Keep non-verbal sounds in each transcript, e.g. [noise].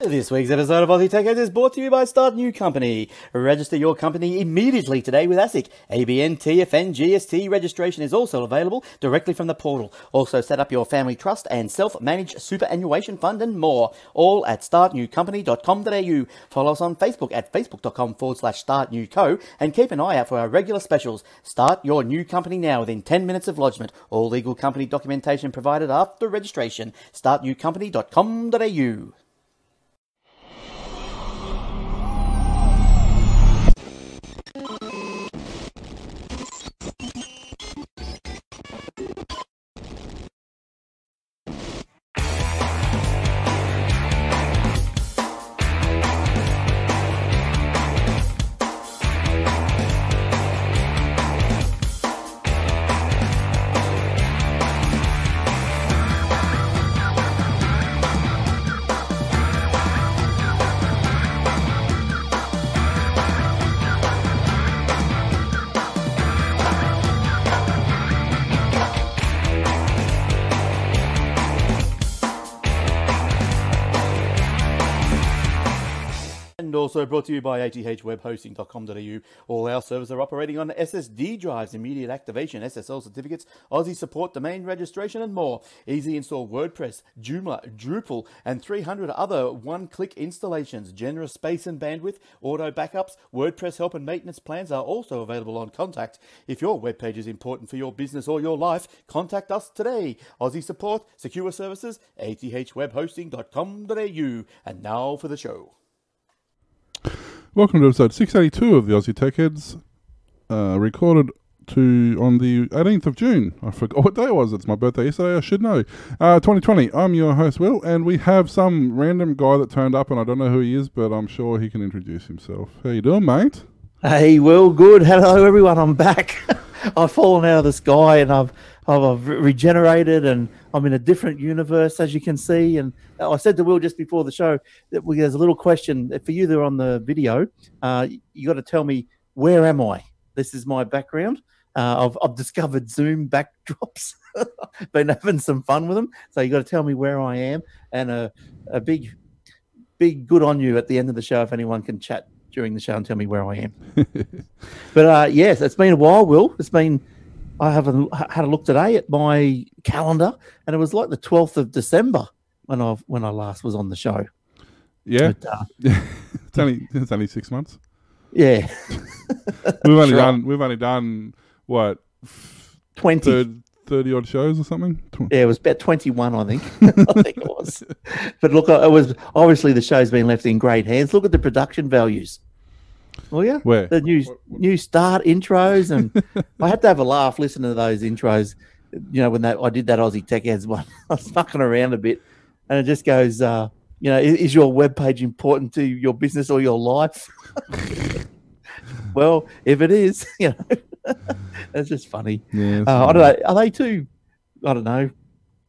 This week's episode of Aussie Tech Heads is brought to you by Start New Company. Register your company immediately today with ASIC. ABN, TFN, GST registration is also available directly from the portal. Also set up your family trust and self-managed superannuation fund and more. All at startnewcompany.com.au. Follow us on Facebook at facebook.com forward slash startnewco and keep an eye out for our regular specials. Start your new company now within 10 minutes of lodgement. All legal company documentation provided after registration. startnewcompany.com.au. also brought to you by athwebhosting.com.au. All our servers are operating on SSD drives, immediate activation, SSL certificates, Aussie support, domain registration, and more. Easy install WordPress, Joomla, Drupal, and 300 other one click installations. Generous space and bandwidth, auto backups, WordPress help and maintenance plans are also available on Contact. If your web page is important for your business or your life, contact us today. Aussie support, secure services, athwebhosting.com.au. And now for the show. Welcome to episode 682 of the Aussie Tech Heads, uh, recorded to on the 18th of June. I forgot [laughs] what day it was. It's my birthday yesterday. I should know. Uh, 2020. I'm your host, Will, and we have some random guy that turned up, and I don't know who he is, but I'm sure he can introduce himself. How you doing, mate? Hey, Will, good. Hello, everyone. I'm back. [laughs] I've fallen out of the sky and I've, I've regenerated and I'm in a different universe, as you can see. And I said to Will just before the show that we, there's a little question for you that are on the video. Uh, you got to tell me where am I? This is my background. Uh, I've, I've discovered Zoom backdrops. [laughs] Been having some fun with them. So you got to tell me where I am and a, a big, big good on you at the end of the show if anyone can chat during the show and tell me where I am. [laughs] but uh, yes, it's been a while, Will. It's been. I haven't had a look today at my calendar, and it was like the twelfth of December when I when I last was on the show. Yeah, But, uh, [laughs] it's only it's only six months. yeah, [laughs] We've only Sure. done we've only done what twenty. third, thirty odd shows or something. Yeah, it was about twenty-one, I think. [laughs] I think it was. But look, it was obviously the show's been left in great hands. Look at the production values. Will you? Where? the new new start intros, and [laughs] I had to have a laugh listening to those intros. You know, when that I did that Aussie Tech Ads [laughs] one, I was fucking around a bit, and it just goes, uh, you know, is, is your web page important to your business or your life? [laughs] well, if it is, you know, it's just funny. Yeah, it's Uh, I don't know. Are they too? I don't know,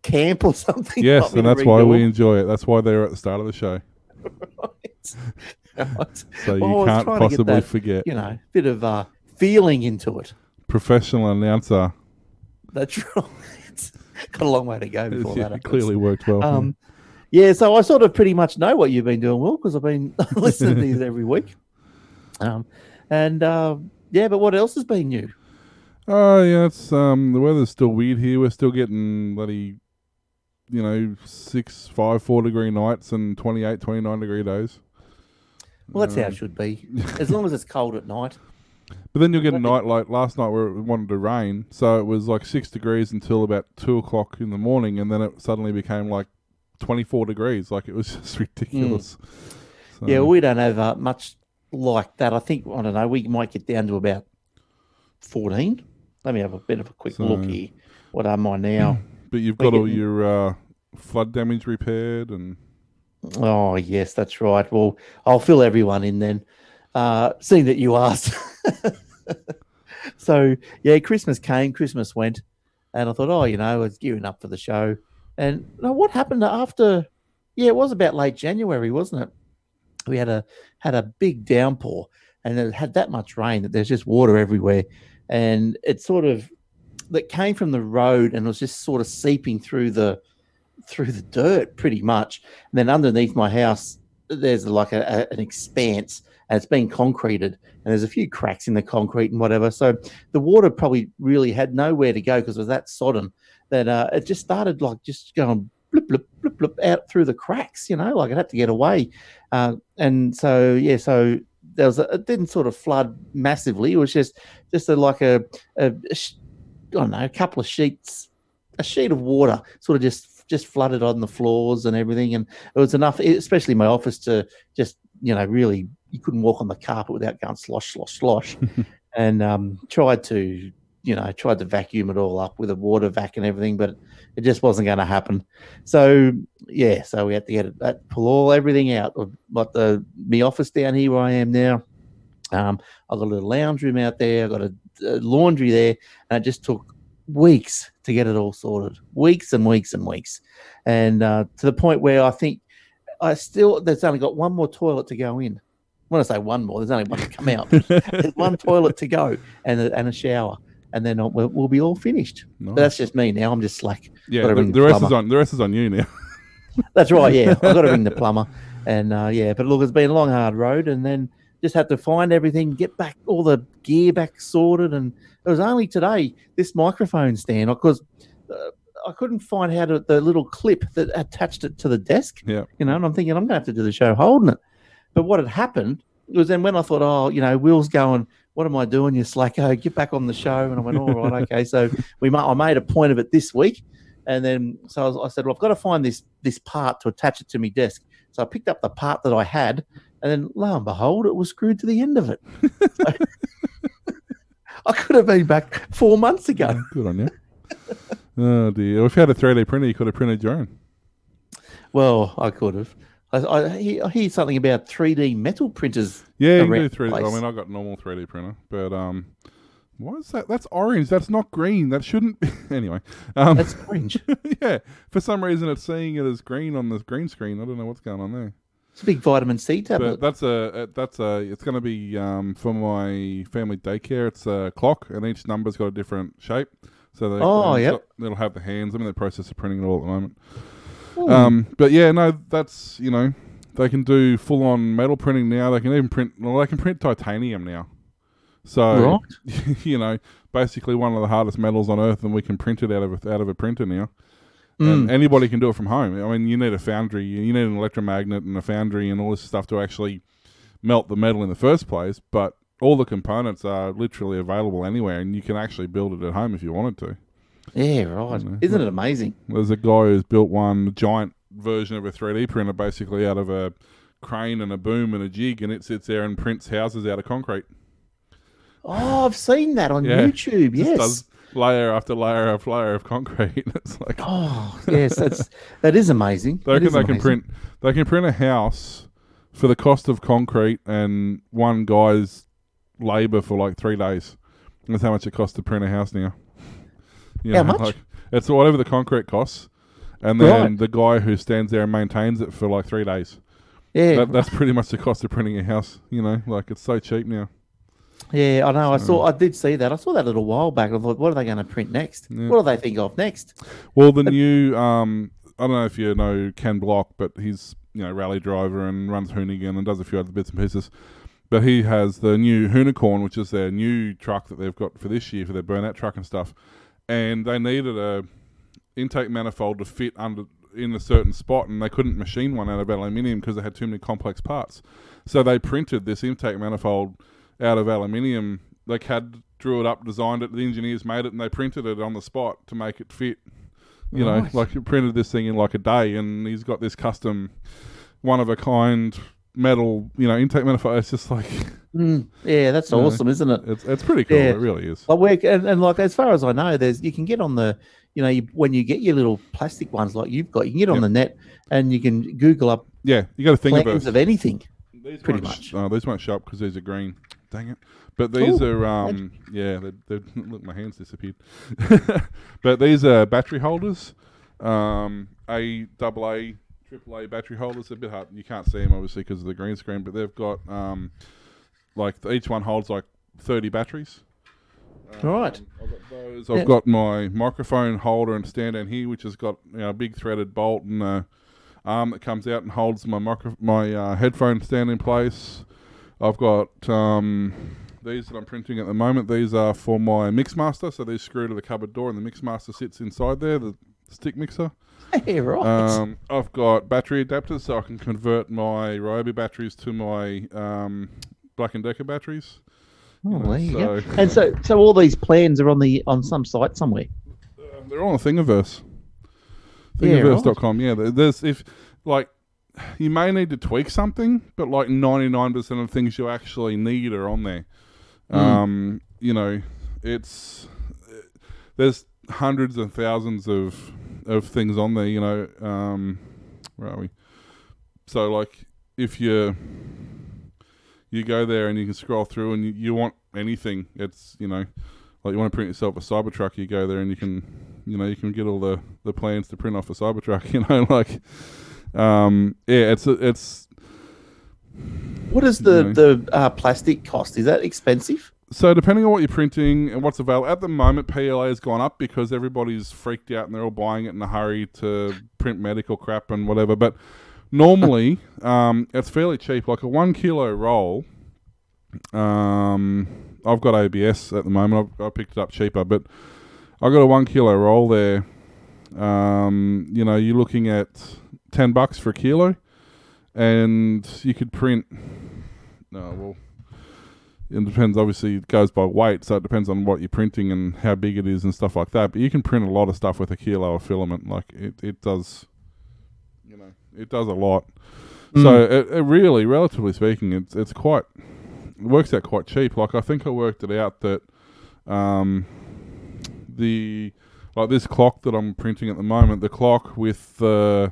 camp or something? Yes, and that's why read we enjoy it. That's why they're at the start of the show, all? [laughs] So Well, you can't trying to get possibly that, forget. You know, bit of uh, feeling into it. Professional announcer. That's [laughs] right. Got a long way to go before Yeah, that. it clearly worked well. Um, yeah, so I sort of pretty much know what you've been doing, Will, because I've been [laughs] listening to these every week. Um, and uh, yeah, but what else has been new? Oh yeah, it's um the weather's still weird here. We're still getting bloody, you know, six, five, four degree nights and 28, 29 degree days. Well, that's how it should be, [laughs] as long as it's cold at night. But then you'll get a night like last night where it wanted to rain, so it was like six degrees until about two o'clock in the morning, and then it suddenly became like twenty four degrees. Like it was [laughs] just ridiculous. So, Yeah, we don't have uh, much like that. I think I don't know. We might get down to about fourteen. Let me have a bit of a quick look here. What am I now? [clears throat] but you've got all your uh, flood damage repaired, and Oh yes, that's right. Well, I'll fill everyone in then. Uh, seeing that you asked. [laughs] so yeah, Christmas came, Christmas went, and I thought, oh, you know, I was gearing up for the show. And now what happened after? Yeah, it was about late January, wasn't it? We had a had a big downpour, and it had that much rain that there's just water everywhere, and it sort of that came from the road and it was just sort of seeping through the through the dirt pretty much. And then underneath my house, there's like a, a, an expanse and it's been concreted and there's a few cracks in the concrete and whatever. So the water probably really had nowhere to go because it was that sodden that uh, it just started like just going blip, blip, blip, blip out through the cracks, you know, like it had to get away. Uh, and so, yeah, so there was a, it didn't sort of flood massively. It was just, just a, like a, I don't know, a couple of sheets, a sheet of water sort of just just flooded on the floors and everything. And it was enough, especially my office, to just, you know, really, you couldn't walk on the carpet without going slosh, slosh, slosh. [laughs] and um, tried to, you know, tried to vacuum it all up with a water vac and everything, but it just wasn't going to happen. So, yeah, so we had to get it, that, pull all everything out. Like the, my office down here where I am now, um, I've got a little lounge room out there, I've got a, a laundry there, and it just took weeks to get it all sorted. Weeks and weeks and weeks. And uh, to the point where i think i still there's only got one more toilet to go in. When i say one more there's only one to come out. [laughs] There's one toilet to go and a, and a shower. And then we'll, we'll be all finished. Nice. but that's just me now. I'm just slack yeah, the, the rest is on the rest is on you now. [laughs] that's right yeah. [laughs] I've got to ring the plumber. And uh, yeah but look it's been a long hard road. And then just had to find everything get back all the gear back sorted and it was only today this microphone stand because uh, I couldn't find how to the little clip that attached it to the desk. Yeah. You know, and I'm thinking I'm going to have to do the show holding it. But what had happened was then when I thought, oh, you know, Will's going, what am I doing? You slacko, get back on the show. And I went, all right, okay. So we ma- I made a point of it this week, and then so I, was, I said, well, I've got to find this this part to attach it to my desk. So I picked up the part that I had, and then lo and behold, it was screwed to the end of it. [laughs] [laughs] [laughs] I could have been back four months ago. Good on you. oh dear. If you had a 3D printer, you could have printed your own. Well, I could have. I, I, hear, I hear something about 3D metal printers. Yeah, you do 3D. I mean, I got a normal 3D printer, but um, why is that? That's orange. That's not green. That shouldn't. be... [laughs] anyway, um, That's orange. [laughs] yeah. For some reason, it's seeing it as green on this green screen. I don't know what's going on there. It's a big vitamin C But tablet. that's a a- that's a it's going to be um, for my family daycare. It's a clock, and each number's got a different shape. So they, Oh, it's yep. got- it'll have the hands. I'm in the process of printing it all at the moment. Um, but yeah, no, that's you know they can do full on metal printing now. They can even print. Well, they can print titanium now. So [laughs] you know, basically one of the hardest metals on earth, and we can print it out of a, out of a printer now. And Mm. anybody can do it from home. I mean, you need a foundry, you need an electromagnet and a foundry and all this stuff to actually melt the metal in the first place. But all the components are literally available anywhere, and you can actually build it at home if you wanted to. yeah, right. know. Isn't it amazing? There's a guy who's built one giant version of a 3D printer, basically out of a crane and a boom and a jig, and it sits there and prints houses out of concrete. Oh, I've seen that on Yeah. YouTube. Yes. does layer after layer after layer of concrete. [laughs] it's like Oh, yes. That's that is amazing. they That is they can print they can print a house for the cost of concrete and one guy's labour for like three days. That's how much it costs to print a house now. You How much? Like, it's whatever the concrete costs, and then Right. the guy who stands there and maintains it for like three days. Yeah, That, that's pretty much the cost of printing a house. You know, like it's so cheap now. Yeah. I know. I saw. I did see that. I saw that a little while back. I thought, what are they going to print next? Yeah. What do they think of next? Well, the new um, I don't know if you know Ken Block, but he's you know rally driver and runs Hoonigan and does a few other bits and pieces. But he has the new Hoonicorn, which is their new truck that they've got for this year for their burnout truck and stuff. And they needed a intake manifold to fit under in a certain spot, and they couldn't machine one out of aluminium because they had too many complex parts. So they printed this intake manifold out of aluminium. They CAD drew it up, designed it. The engineers made it, and they printed it on the spot to make it fit. You know, like he printed this thing in like a day, and he's got this custom, one of a kind metal, you know, intake manifold. It's just like [laughs] Mm, yeah, that's You know, awesome, isn't it? it's it's pretty cool. Yeah. It really is. Like where, and, and like as far as I know, there's you can get on the, you know, you, when you get your little plastic ones like you've got, you can get on Yep. the net and you can Google up Yeah, you got to think plans about of anything. These Pretty much. oh, these won't show up because these are green. Dang it! But these Ooh, are um [laughs] yeah. They, [laughs] look, my hands disappeared. [laughs] but these are battery holders. Um, A double A, triple A battery holders. They're a bit hard. You can't see them obviously because of the green screen. But they've got um like each one holds like thirty batteries. Right. Um, I've got those. I've got my microphone holder and stand down here, which has got you know, a big threaded bolt and a arm that comes out and holds my micro- my uh, headphone stand in place. I've got um, these that I'm printing at the moment. These are for my Mixmaster, so these screw to the cupboard door, and the Mixmaster sits inside there, the stick mixer. [laughs] Hey, right. Um, I've got battery adapters, so I can convert my Ryobi batteries to my um, Black and Decker batteries. oh, there you go. And so, so all these plans are on the on some site somewhere. Um, they're on the Thingiverse. Yeah, right. Thingiverse.com. Yeah, there's if like you may need to tweak something, but like 99% of things you actually need are on there. Mm. Um, you know, it's there's hundreds and thousands of of things on there. You know, um, where are we? So like, if you you go there and you can scroll through and you, you want anything, it's you know, like you want to print yourself a Cybertruck, you go there and you can, you know, you can get all the the plans to print off a Cybertruck. [laughs] You know, like, um, yeah, it's it's What is the No. the uh, plastic cost? Is that expensive? So depending on what you're printing and what's available at the moment, PLA has gone up because everybody's freaked out and they're all buying it in a hurry to print medical crap and whatever. But normally, [laughs] um, it's fairly cheap. Like a one kilo roll. Um, I've got ABS at the moment. I've, I picked it up cheaper, but I got a one kilo roll there. Um, you know, you're looking at ten bucks for a kilo, and you could print. No, well, it depends. Obviously, it goes by weight, so it depends on what you're printing and how big it is and stuff like that. But you can print a lot of stuff with a kilo of filament. Like it, it does. You know, it does a lot. Hmm. So it, it really, relatively speaking, it's it's quite it works out quite cheap. Like I think I worked it out that um, the like this clock that I'm printing at the moment, the clock with the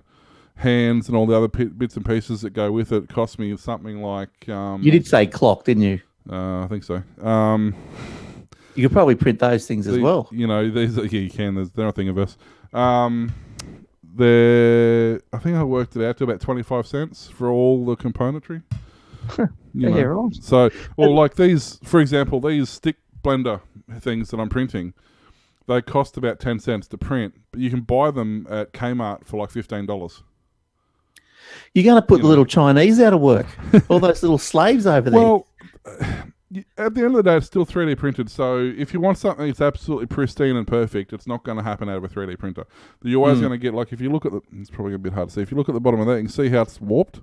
hands and all the other pi bits and pieces that go with it cost me something like um, You did say clock, didn't you? uh, I think so. Um, You could probably print those things as well. You know, these are, yeah, you can. There's they're nothing of us. Um, they're I think I worked it out to about twenty five cents for all the componentry. [laughs] You know. Yeah, right. So, well, like these, for example, these stick blender things that I'm printing, they cost about ten cents to print, but you can buy them at Kmart for like fifteen dollars. You're going to put You the know. little Chinese out of work. [laughs] All those little slaves over there. Well, at the end of the day, it's still 3D printed. So if you want something that's absolutely pristine and perfect, it's not going to happen out of a 3D printer. You're always going to get like if you look at the, it's probably a bit hard to see. If you look at the bottom of that, you can see how it's warped.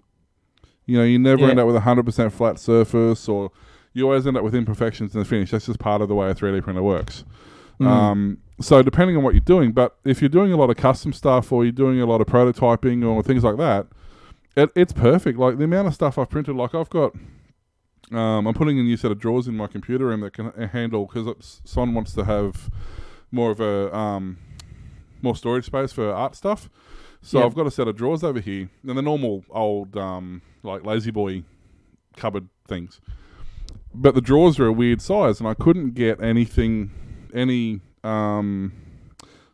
You know, you never Yeah. end up with a hundred percent flat surface, or you always end up with imperfections in the finish. That's just part of the way a 3D printer works. Um, so depending on what you're doing, but if you're doing a lot of custom stuff or you're doing a lot of prototyping or things like that, it, it's perfect. Like the amount of stuff I've printed, like I've got, um, I'm putting a new set of drawers in my computer room that can handle because Son wants to have more of a um, more storage space for art stuff. So Yeah. I've got a set of drawers over here, and the normal old um, like lazy boy cupboard things. But the drawers are a weird size, and I couldn't get anything, any um,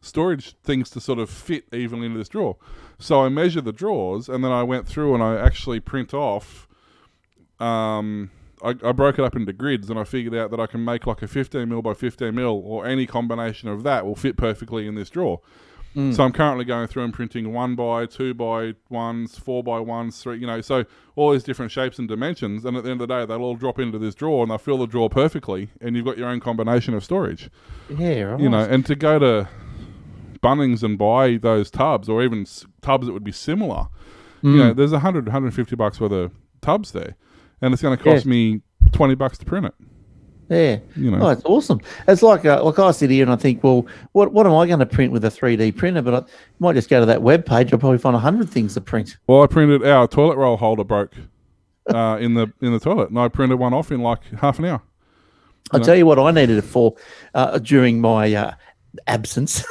storage things to sort of fit evenly into this drawer. So I measure the drawers, and then I went through and I actually print off. Um, I, I broke it up into grids, and I figured out that I can make like a 15 mil by 15 mil, or any combination of that will fit perfectly in this drawer. So I'm currently going through and printing one by two by ones, four by ones, three, you know, so all these different shapes and dimensions. And at the end of the day, they'll all drop into this drawer and they'll fill the drawer perfectly. And you've got your own combination of storage, yeah, right. you know. And to go to Bunnings and buy those tubs or even tubs that would be similar, you Mm. know, there's 100, 150 bucks worth of tubs there. And it's going to cost Yeah. me 20 bucks to print it, yeah. you know. Oh, it's awesome. It's like uh, like I sit here and I think, well, what what am I going to print with a 3D printer? But I might just go to that web page. I'll probably find a hundred things to print. Well, I printed our toilet roll holder broke uh, [laughs] in the in the toilet, and I printed one off in like half an hour. I'll tell you what I needed it for uh, during my uh, absence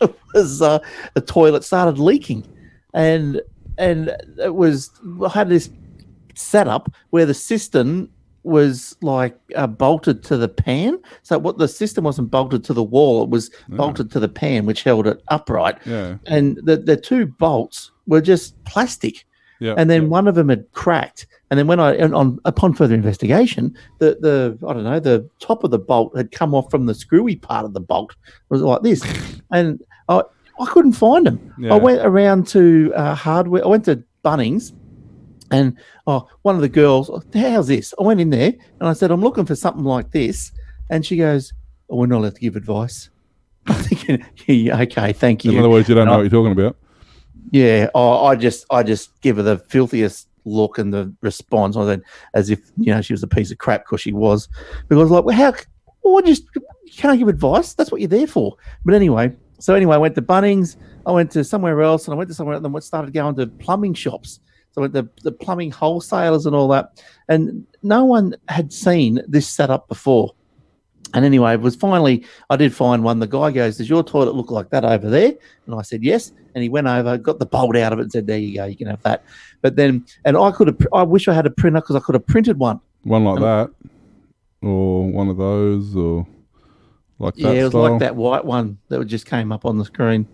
[laughs] was uh, the toilet started leaking, and and it was I had this setup where the cistern was like uh, bolted to the pan. So what the system wasn't bolted to the wall; it was bolted to the pan, which held it upright. Yeah, And the the two bolts were just plastic yeah. and then one of them had cracked. And then when I, and on upon further investigation, the the I don't know, the top of the bolt had come off from the screwy part of the bolt. It was like this, [laughs] and I I couldn't find them. Yeah. I went around to uh, hardware. I went to Bunnings, and oh, one of the girls, how's this? I went in there and I said, I'm looking for something like this, and she goes, oh, "We're not allowed to give advice." [laughs] I'm thinking, yeah, okay, thank you. In other words, you don't know No. what you're talking about. Yeah, oh, I just I just give her the filthiest look and the response. I said as if you know she was a piece of crap because she was. Because like, well, how? Well, just you can't give advice. That's what you're there for. But anyway, so anyway, I went to Bunnings. I went to somewhere else, and I went to somewhere, else, and then started going to plumbing shops. So I went to the plumbing wholesalers and all that, and no one had seen this setup before. And anyway, it was finally I did find one. The guy goes, "Does your toilet look like that over there?" And I said, "Yes." And he went over, got the bolt out of it, and said, "There you go, you can have that." But then, and I could have, I wish I had a printer because I could have printed one. One like Um, that, or one of those, or like yeah, it was style. like that white one that just came up on the screen.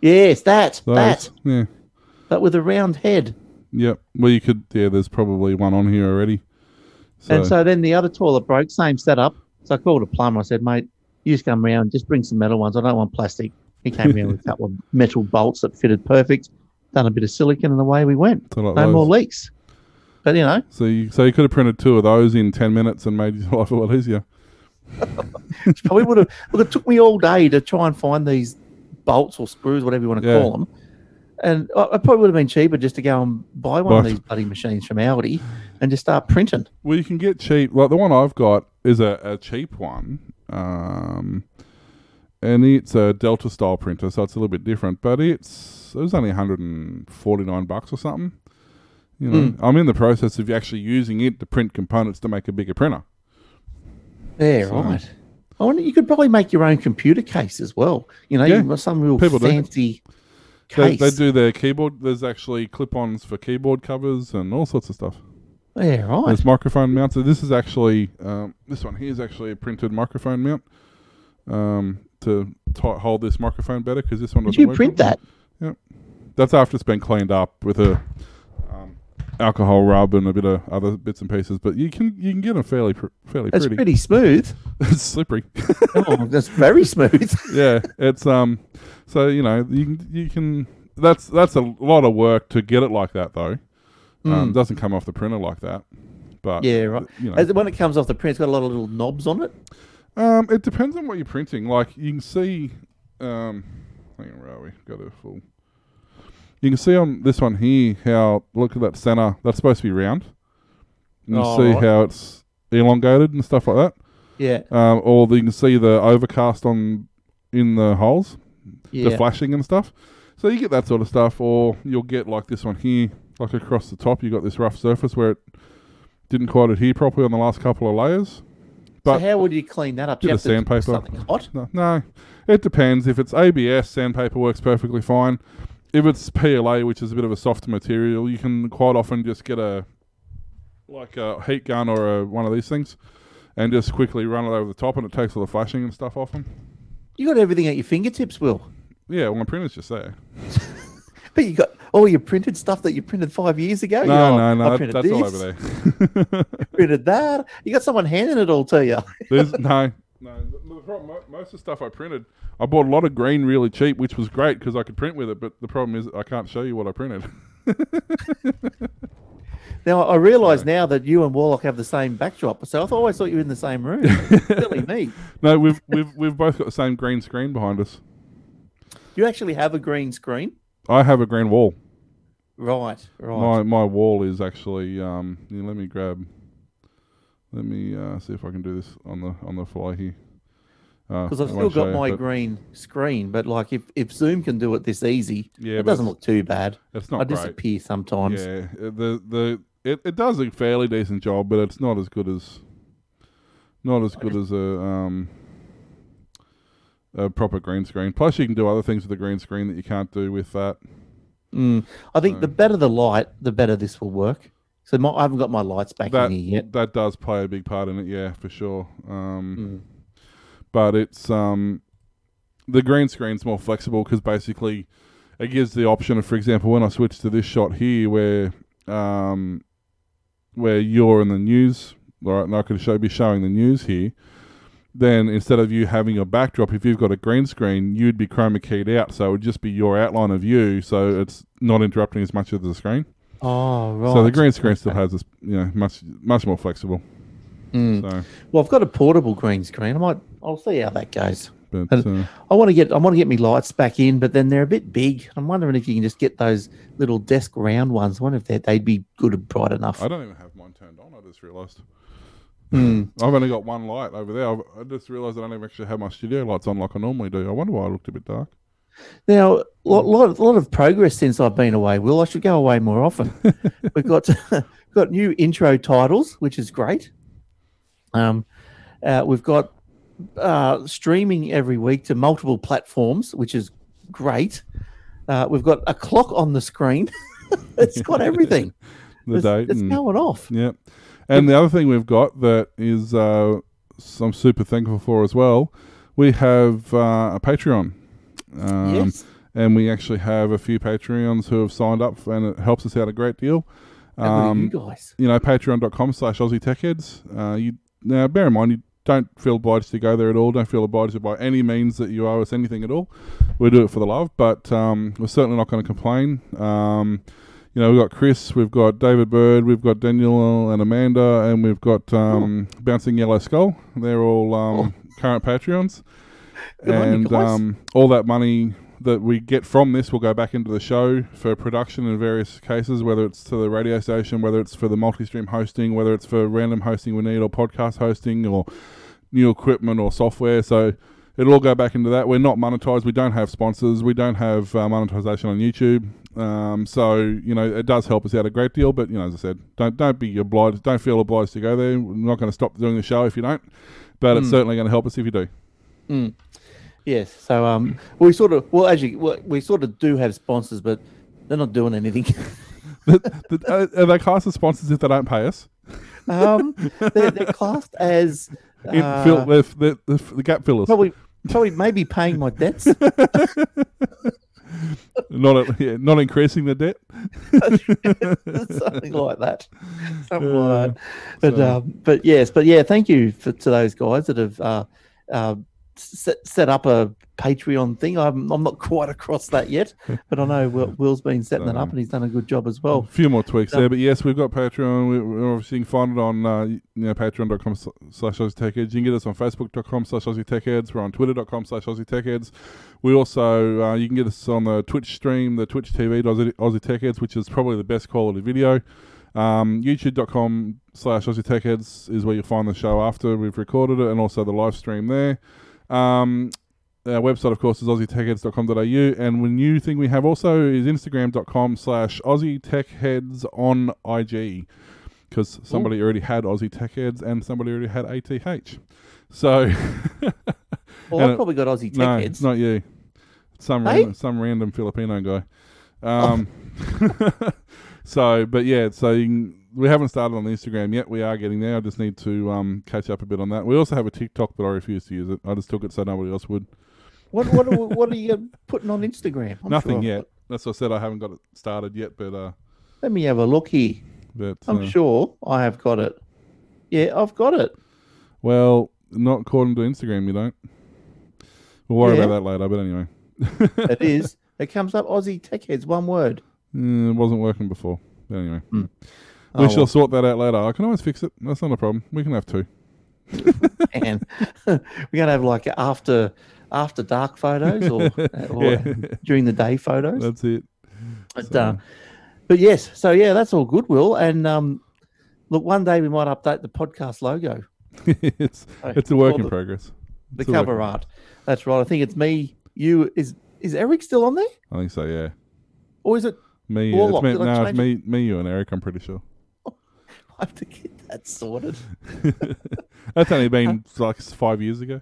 Yes, that, Those. that, Yeah. but with a round head. Yep. Well, you could. Yeah. There's probably one on here already. So, And so then the other toilet broke, same setup. So I called a plumber. I said, mate, you just come around, just bring some metal ones. I don't want plastic. He came around with a couple of [laughs] metal bolts that fitted perfect, done a bit of silicon, and away we went. so like No those. more leaks. But you know, So you, so you could have printed two of those in ten minutes and made your [laughs] life a lot easier. [laughs] probably would have. Look, it took me all day to try and find these bolts or screws, whatever you want to Yeah. call them. And I- it probably would have been cheaper just to go and buy one of these bloody machines from Aldi and just start printing. Well, you can get cheap. Like the one I've got is a, a cheap one, um, and it's a Delta style printer, so it's a little bit different. But it's it was only 149 bucks or something. You know, Hmm. I'm in the process of actually using it to print components to make a bigger printer. Yeah, So- right. I wonder you could probably make your own computer case as well. You know, Yeah, some real people do. fancy They, case. they do their keyboard. There's actually clip-ons for keyboard covers and all sorts of stuff. Yeah, right. There's microphone mounts. So This is actually um, this one here is actually a printed microphone mount um, to ti hold this microphone better because this one Did you print that? That's after it's been cleaned up with a alcohol rub and a bit of other bits and pieces. But you can you can get them fairly pr- fairly That's pretty. pretty smooth. [laughs] it's slippery. [laughs] oh, that's very smooth. [laughs] yeah, it's um. So you know you can you can that's that's a lot of work to get it like that though. Um, Mm. doesn't come off the printer like that. But Yeah, right. You know, When it comes off the print, it's got a lot of little knobs on it. Um, it depends on what you're printing. Like you can see, um, hang on, where are we? Got a full. You can see on this one here how look at that center. That's supposed to be round. You can Oh, see right. how it's elongated and stuff like that. Yeah, Um, or the, you can see the overcast on in the holes, yeah. the flashing and stuff. So you get that sort of stuff, or you'll get like this one here, like across the top. You got this rough surface where it didn't quite adhere properly on the last couple of layers. so but- how would you clean that up? Bit of sandpaper. something hot? No, no, it depends. If it's ABS, sandpaper works perfectly fine. If it's PLA, which is a bit of a softer material, you can quite often just get a like a heat gun or a, one of these things, and just quickly run it over the top, and it takes all the flashing and stuff off them. You got everything at your fingertips, Will. Yeah, well, my printer's just there. [laughs] But you got all your printed stuff that you printed five years ago. No, You're no, no, that- printed that's this, all over there. [laughs] Printed that. You got someone handing it all to you. There's [laughs] no, no. The, the problem, most of the stuff I printed, I bought a lot of green really cheap, which was great because I could print with it. But the problem is, I can't show you what I printed. [laughs] Now I realise now that you and Warlock have the same backdrop. So I thought- always thought you were in the same room. [laughs] Silly me. no, we've we've we've both got the same green screen behind us. You actually have a green screen, I have a green wall. right? Right. My my wall is actually um. yeah, let me grab. Let me uh, see if I can do this on the on the fly here. Because Uh, I've still show got my but green screen, but like if, if Zoom can do it this easy, Yeah, it doesn't look too bad. It's I not great. disappear sometimes. Yeah, the the it, it does a fairly decent job, but it's not as good as not as good as a um a proper green screen. Plus, you can do other things with the green screen that you can't do with that. Mm. I think the better the light, the better this will work. So my, I haven't got my lights back That in here yet. that does play a big part in it, yeah, for sure. Um, Mm. But it's um the green screen's more flexible because basically it gives the option of, for example, when I switch to this shot here, where um where you're in the news, right, and I could show be showing the news here. then instead of you having your backdrop, if you've got a green screen, you'd be chroma keyed out, so it would just be your outline of you, so it's not interrupting as much of the screen. Oh, right. So the green screen still has this, you know, much much more flexible. Mm. So, Well, I've got a portable green screen. I might. I'll see how that goes. but uh, I want to get. I want to get my lights back in, but then they're a bit big. I'm wondering if you can just get those little desk round ones. I wonder if they'd, they'd be good and bright enough. I don't even have mine turned on. I just realised Hmm. [laughs] I've only got one light over there. I've, I just realised I don't even actually have my studio lights on like I normally do. I wonder why I looked a bit dark. Now, a lot, lot, lot of progress since I've been away. Will I should go away more often. [laughs] We've got [laughs] got new intro titles, which is great. Um, uh, we've got uh, streaming every week to multiple platforms, which is great. Uh, we've got a clock on the screen. [laughs] it's got [laughs] everything. The it's, date. it's and- going off. Yeah. And the other thing we've got that is uh, I'm super thankful for as well, we have uh, a Patreon. Um, yes. And we actually have a few Patreons who have signed up, and it helps us out a great deal. How good are Um, you guys. you know, patreon.com slash Aussie Tech Heads. Uh, you, now, bear in mind, you don't feel obliged to go there at all. Don't feel obliged to by any means that you owe us anything at all. We do it for the love, but um, we're certainly not going to complain. Um, you know, we've got Chris, we've got David Bird, we've got Daniel and Amanda, and we've got um, Bouncing Yellow Skull. They're all um, current Patreons. Good and um, all that money that we get from this will go back into the show for production in various cases, whether it's to the radio station, whether it's for the multi-stream hosting, whether it's for random hosting we need, or podcast hosting, or new equipment or software. So it'll all go back into that. We're not monetized. We don't have sponsors. We don't have uh, monetization on YouTube. Um, so you know it does help us out a great deal. But you know, as I said, don't don't be obliged. Don't feel obliged to go there. We're not going to stop doing the show if you don't. But it's Mm. certainly going to help us if you do. Mm. Yes. So um, we sort of well, actually we sort of do have sponsors, but they're not doing anything. [laughs] The- uh, are they classed as sponsors if they don't pay us? um, they're, they're classed as [laughs] uh, fill, the, the, the, the gap fillers. probably probably maybe paying my debts. [laughs] Not yeah, not increasing the debt. something like that. Something Uh, like that. But so- um, but yes, but yeah, thank you for, to those guys that have uh, uh, set, set up a Patreon thing. I'm I'm not [laughs] quite across that yet, but I know Will, [laughs] Will's been setting that up and he's done a good job as well. A few more tweaks So- there, but yes, we've got Patreon. We, we obviously you can find it on uh, you know patreon.com sl- slash Aussie Tech Heads. You can get us on facebook.com slash Aussie Tech Heads. We're on twitter.com slash Aussie Tech Heads. We also uh, you can get us on the Twitch stream, the Twitch TV Aussie, Aussie Tech Heads, which is probably the best quality video. Um, YouTube.com slash Aussie Tech Heads is where you'll find the show after we've recorded it, and also the live stream there. Um, our website, of course, is aussietechheads.com.au. And the new thing we have also is instagram.com slash Aussie Tech Heads on IG. Because somebody already had Aussie Tech Heads and somebody already had ATH. So, [laughs] Well, I've probably got Aussie Tech no, heads. it's not you. Some, Hey? random, some random Filipino guy. Um, [laughs] so, but yeah, so you can, we haven't started on Instagram yet. We are getting there. I just need to um, catch up a bit on that. We also have a TikTok, but I refuse to use it. I just took it so nobody else would. What what are, [laughs] what are you putting on Instagram? I'm Nothing sure- yet. That's what I said. I haven't got it started yet, but uh, Let me have a look here. but I'm uh, sure I have got it. Yeah, I've got it. well, not according to Instagram, you don't. We'll worry Yeah. about that later. But anyway, [laughs] It is. [laughs] It comes up Aussie Tech Heads, one word. Mm, it wasn't working before. But anyway, Hmm. We Oh, shall sort that out later. I can always fix it. That's not a problem. We can have two. [laughs] and [laughs] we're gonna have like after after dark photos or, [laughs] or Yeah. during the day photos. That's it. But, so- uh, but yes, so yeah, that's all good, Will. And um, look, one day we might update the podcast logo, it's So, it's a work in the, progress. the It's work cover art. That's right. I think it's me. You is is Eric still on there, I think so. Yeah. or is it? Me. Warlock, it's me no, it's me. Me, you, and Eric. I'm pretty sure. Have to get that sorted. [laughs] That's only been like five years ago.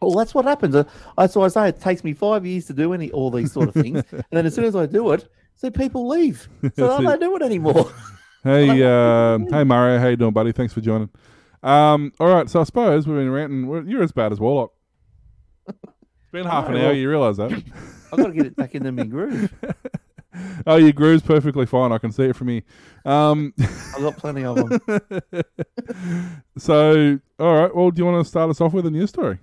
Well, that's what happens. Uh, That's why I say it takes me five years to do any all these sort of things, [laughs] and then as soon as I do it, see people leave, [laughs] so I don't do it anymore. Hey, uh, hey, Mario. How you doing, buddy? Thanks for joining. Um, all right. So I suppose we've been ranting. We're, you're as bad as Warlock. It's been half an hour. You realise that? I've got to get it back into my groove. Oh, your groove's perfectly fine. I can see it from here. Um, I've got plenty of them. [laughs] so, all right. Well, do you want to start us off with a news story?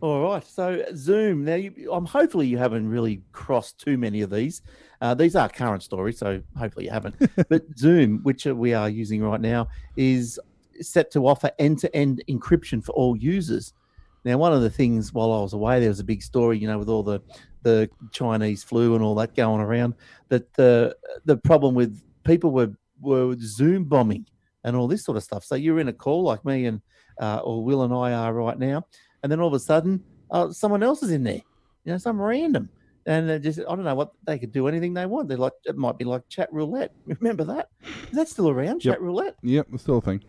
All right. So Zoom. Now, you, I'm hopefully you haven't really crossed too many of these. Uh, these are current stories, so hopefully you haven't. [laughs] but Zoom, which we are using right now, is set to offer end-to-end encryption for all users. Now, one of the things while I was away, there was a big story, you know, with all the the Chinese flu and all that going around. That the the problem with people were were Zoom bombing and all this sort of stuff. So you're in a call like me and uh, or Will and I are right now, and then all of a sudden, uh, someone else is in there. You know, some random, and they just I don't know what they could do anything they want. They're like it might be like chat roulette. [laughs] Remember that? Is that still around? Yep. Chat roulette. Yep, that's still a thing.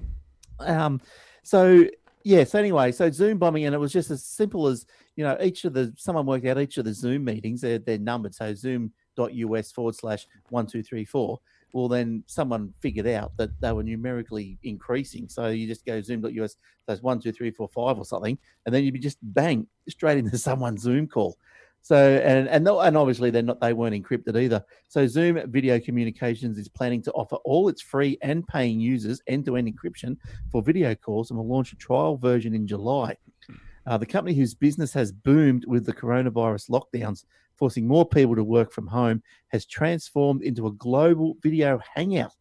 Um, so yes, anyway, so Zoom bombing, and it was just as simple as you know, each of the someone worked out each of the Zoom meetings, they're they're numbered. So zoom.us forward slash one two three four. Well, then someone figured out that they were numerically increasing. So you just go zoom.us slash one two three four five or something, and then you'd be just bang straight into [laughs] someone's Zoom call. So and and and obviously they're not they weren't encrypted either. So Zoom Video Communications is planning to offer all its free and paying users end-to-end encryption for video calls and will launch a trial version in July. Uh, the company whose business has boomed with the coronavirus lockdowns, forcing more people to work from home, has transformed into a global video hangout.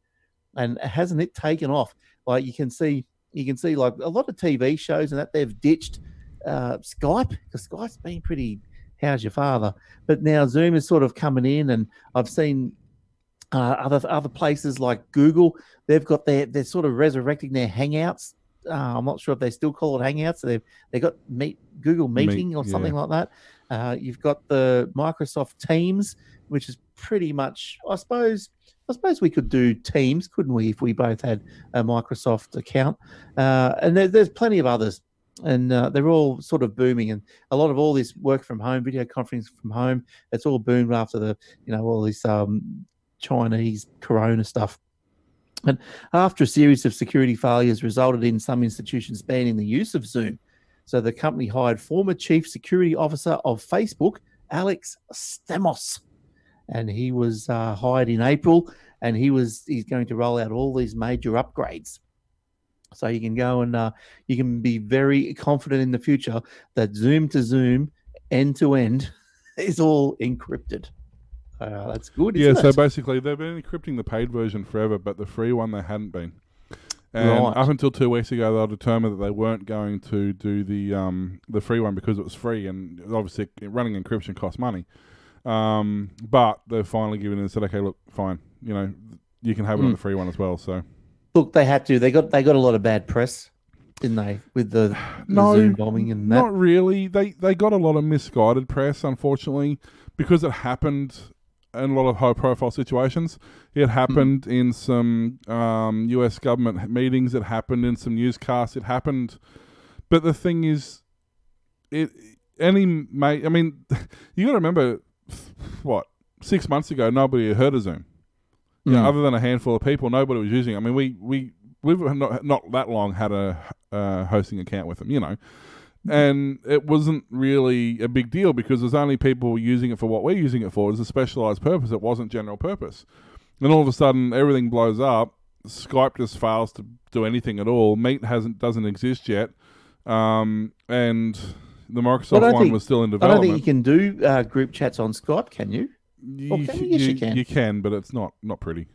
And hasn't it taken off? Like you can see, you can see like a lot of TV shows and that they've ditched uh, Skype because Skype's been pretty. How's your father? But now Zoom is sort of coming in, and I've seen uh, other other places like Google. They've got their they're sort of resurrecting their Hangouts. Uh, I'm not sure if they still call it Hangouts. They've they got meet Google Meet, Meeting or yeah. something like that. Uh, you've got the Microsoft Teams, which is pretty much, I suppose. I suppose we could do Teams, couldn't we, if we both had a Microsoft account? Uh, and there, there's plenty of others, and uh, they're all sort of booming. And a lot of all this work from home, video conferencing from home, it's all boomed after the, you know, all this um, Chinese Corona stuff. And after a series of security failures resulted in some institutions banning the use of Zoom, so the company hired former chief security officer of Facebook, Alex Stamos, and he was uh, hired in April, and he was he's going to roll out all these major upgrades. So you can go and uh, you can be very confident in the future that Zoom to Zoom, end to end, [laughs] is all encrypted. Uh, that's good. Yeah, so it? basically they've been encrypting the paid version forever, but the free one they hadn't been. And Right. up until two weeks ago, they were determined that they weren't going to do the um, the free one because it was free, and obviously running encryption costs money. Um, but they've finally given in and said, okay, look, fine, you know, you can have it on Hmm. the free one as well. So Look, they had to. They got they got a lot of bad press, didn't they, with the, the No, Zoom bombing and that. Not really. They they got a lot of misguided press, unfortunately, because it happened in a lot of high profile situations. It Hmm. happened in some um, U.S. government meetings. It happened in some newscasts. It happened, but the thing is, it any mate. I mean, [laughs] you got to remember, what six months ago, nobody had heard of Zoom. You know, Mm. other than a handful of people, nobody was using. it. I mean, we we we've not not that long had a uh, hosting account with them, you know, and it wasn't really a big deal because there's only people using it for what we're using it for. It's a specialized purpose. It wasn't general purpose. Then all of a sudden, everything blows up. Skype just fails to do anything at all. Meet hasn't doesn't exist yet, um, and the Microsoft one think- was still in development. I don't think you can do uh, group chats on Skype, can you? Or can you? Yes, you can. You can, but it's not not pretty.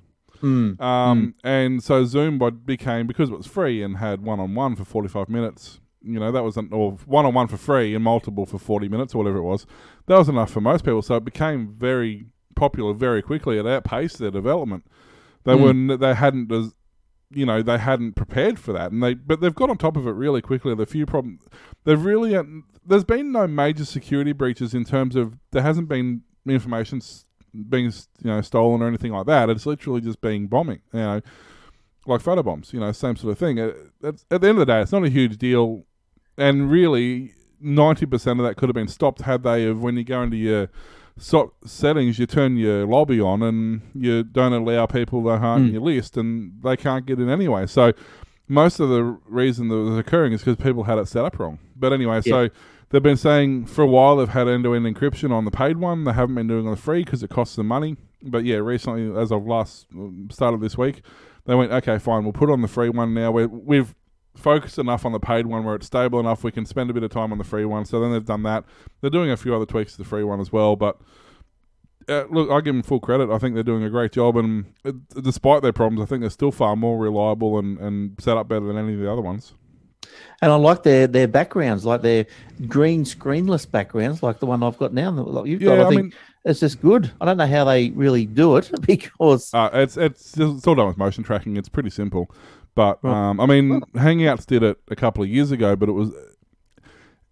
Mm. Um, And so Zoom became because it was free and had one on one for forty five minutes. You know that was an, or one on one for free and multiple for forty minutes or whatever it was. That was enough for most people. So it became very popular very quickly. It outpaced their development. They Mm. were they hadn't as you know they hadn't prepared for that, and they but they've got on top of it really quickly. The few problems they've really uh, there's been no major security breaches in terms of there hasn't been information being you know stolen or anything like that. It's literally just being bombing, you know, like photo bombs. You know, same sort of thing. It's, at the end of the day, it's not a huge deal, and really ninety percent of that could have been stopped had they have when you go into your so settings, you turn your lobby on and you don't allow people that aren't in Mm. your list, and they can't get in anyway. So most of the reason that was occurring is because people had it set up wrong. But anyway, so they've been saying for a while they've had end-to-end encryption on the paid one. They haven't been doing on the free because it costs them money. but yeah, recently, as of last um, started this week, they went, okay, fine, we'll put on the free one now. We're, we've focused enough on the paid one where it's stable enough. We can spend a bit of time on the free one. So then they've done that. They're doing a few other tweaks to the free one as well, but. Uh, look, I give them full credit. I think they're doing a great job, and uh, despite their problems, I think they're still far more reliable and, and set up better than any of the other ones. And I like their their backgrounds, like their green screenless backgrounds, like the one I've got now. Like you've got, I I think mean- it's just good. I don't know how they really do it [laughs] because Uh, it's it's just- it's all done with motion tracking. It's pretty simple, but Right. um, I mean, Hangouts did it a couple of years ago, but it was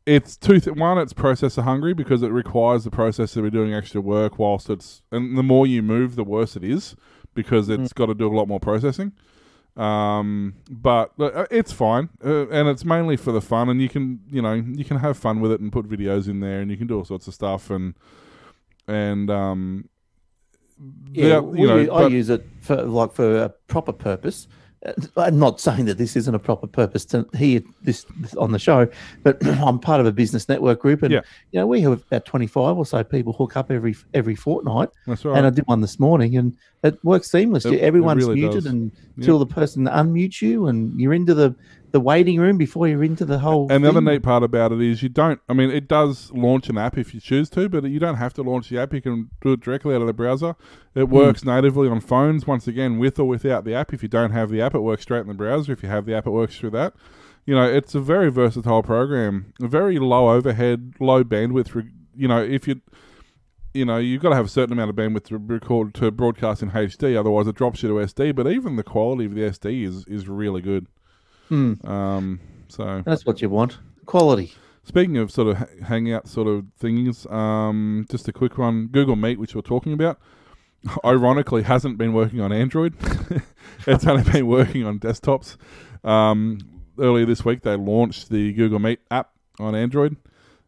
it's two th- one. It's processor hungry because it requires the processor to be doing extra work. Whilst it's and the more you move, the worse it is because it's got to do a lot more processing. Um, but uh, it's fine, uh, and it's mainly for the fun. And you can you know you can have fun with it and put videos in there, and you can do all sorts of stuff and and um. yeah, the- we, I but- use it for like for a proper purpose. Uh, I'm not saying that this isn't a proper purpose to hear this, on the show, but [clears throat] I'm part of a business network group, and Yeah. you know we have about 25 or so people hook up every every fortnight. That's right. And I did one this morning, and it works seamless. It- it Everyone's really muted does. until the person unmutes you, and you're into the the waiting room before you're into the whole. And the other neat part about it is you don't. I mean, it does launch an app if you choose to, but you don't have to launch the app. You can do it directly out of the browser. It hmm. works natively on phones. Once again, with or without the app. If you don't have the app, it works straight in the browser. If you have the app, it works through that. You know, it's a very versatile program. A very low overhead, low bandwidth. You know, if you you know, you've got to have a certain amount of bandwidth to record to broadcast in HD, otherwise it drops you to SD. But even the quality of the SD is is really good. Hmm. Um, so That's what you want. Quality. Speaking of sort of ha- hangout sort of things, um, just a quick one. Google Meet, which we're talking about, [laughs] ironically hasn't been working on Android. [laughs] it's only been working on desktops. Um, earlier this week, they launched the Google Meet app on Android.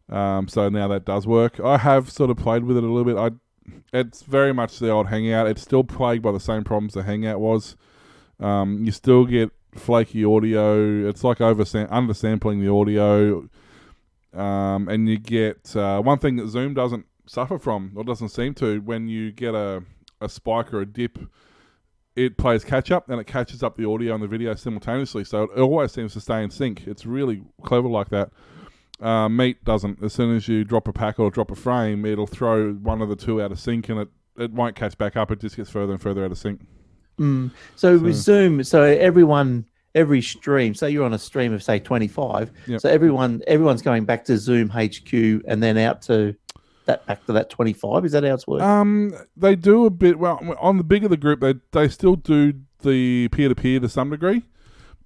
Um, so now that does work. I have sort of played with it a little bit. I, it's very much the old Hangout. It's still plagued by the same problems the Hangout was. Um, you still get flaky audio. It's like over undersampling the audio. Um, and you get uh, one thing that Zoom doesn't suffer from, or doesn't seem to, when you get a, a spike or a dip, it plays catch up and it catches up the audio and the video simultaneously. So it always seems to stay in sync. It's really clever like that. Uh, Meet doesn't. As soon as you drop a packet or drop a frame, it'll throw one of the two out of sync and it, it won't catch back up. It just gets further and further out of sync. Mm. So, with Zoom, so everyone, every stream, say you're on a stream of say 25, Yep. so everyone, everyone's going back to Zoom HQ and then out to that back to that 25. Is that how it's working? Um, they do a bit well on the bigger the group. They they still do the peer to peer to some degree,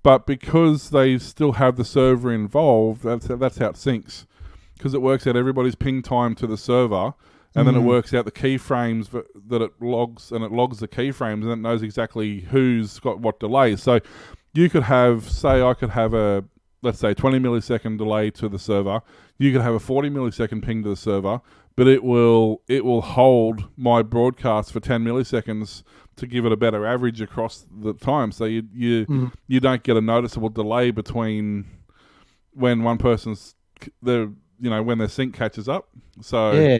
but because they still have the server involved, that's that's how it syncs. Because it works out everybody's ping time to the server, and then it mm. works out the keyframes that it logs, and it logs the keyframes, and it knows exactly who's got what delay. So you could have, say, I could have a let's say 20 millisecond delay to the server. You could have a 40 millisecond ping to the server, but it will it will hold my broadcast for 10 milliseconds to give it a better average across the time. So you you mm-hmm. you don't get a noticeable delay between when one person's the you know when their sync catches up. So yeah,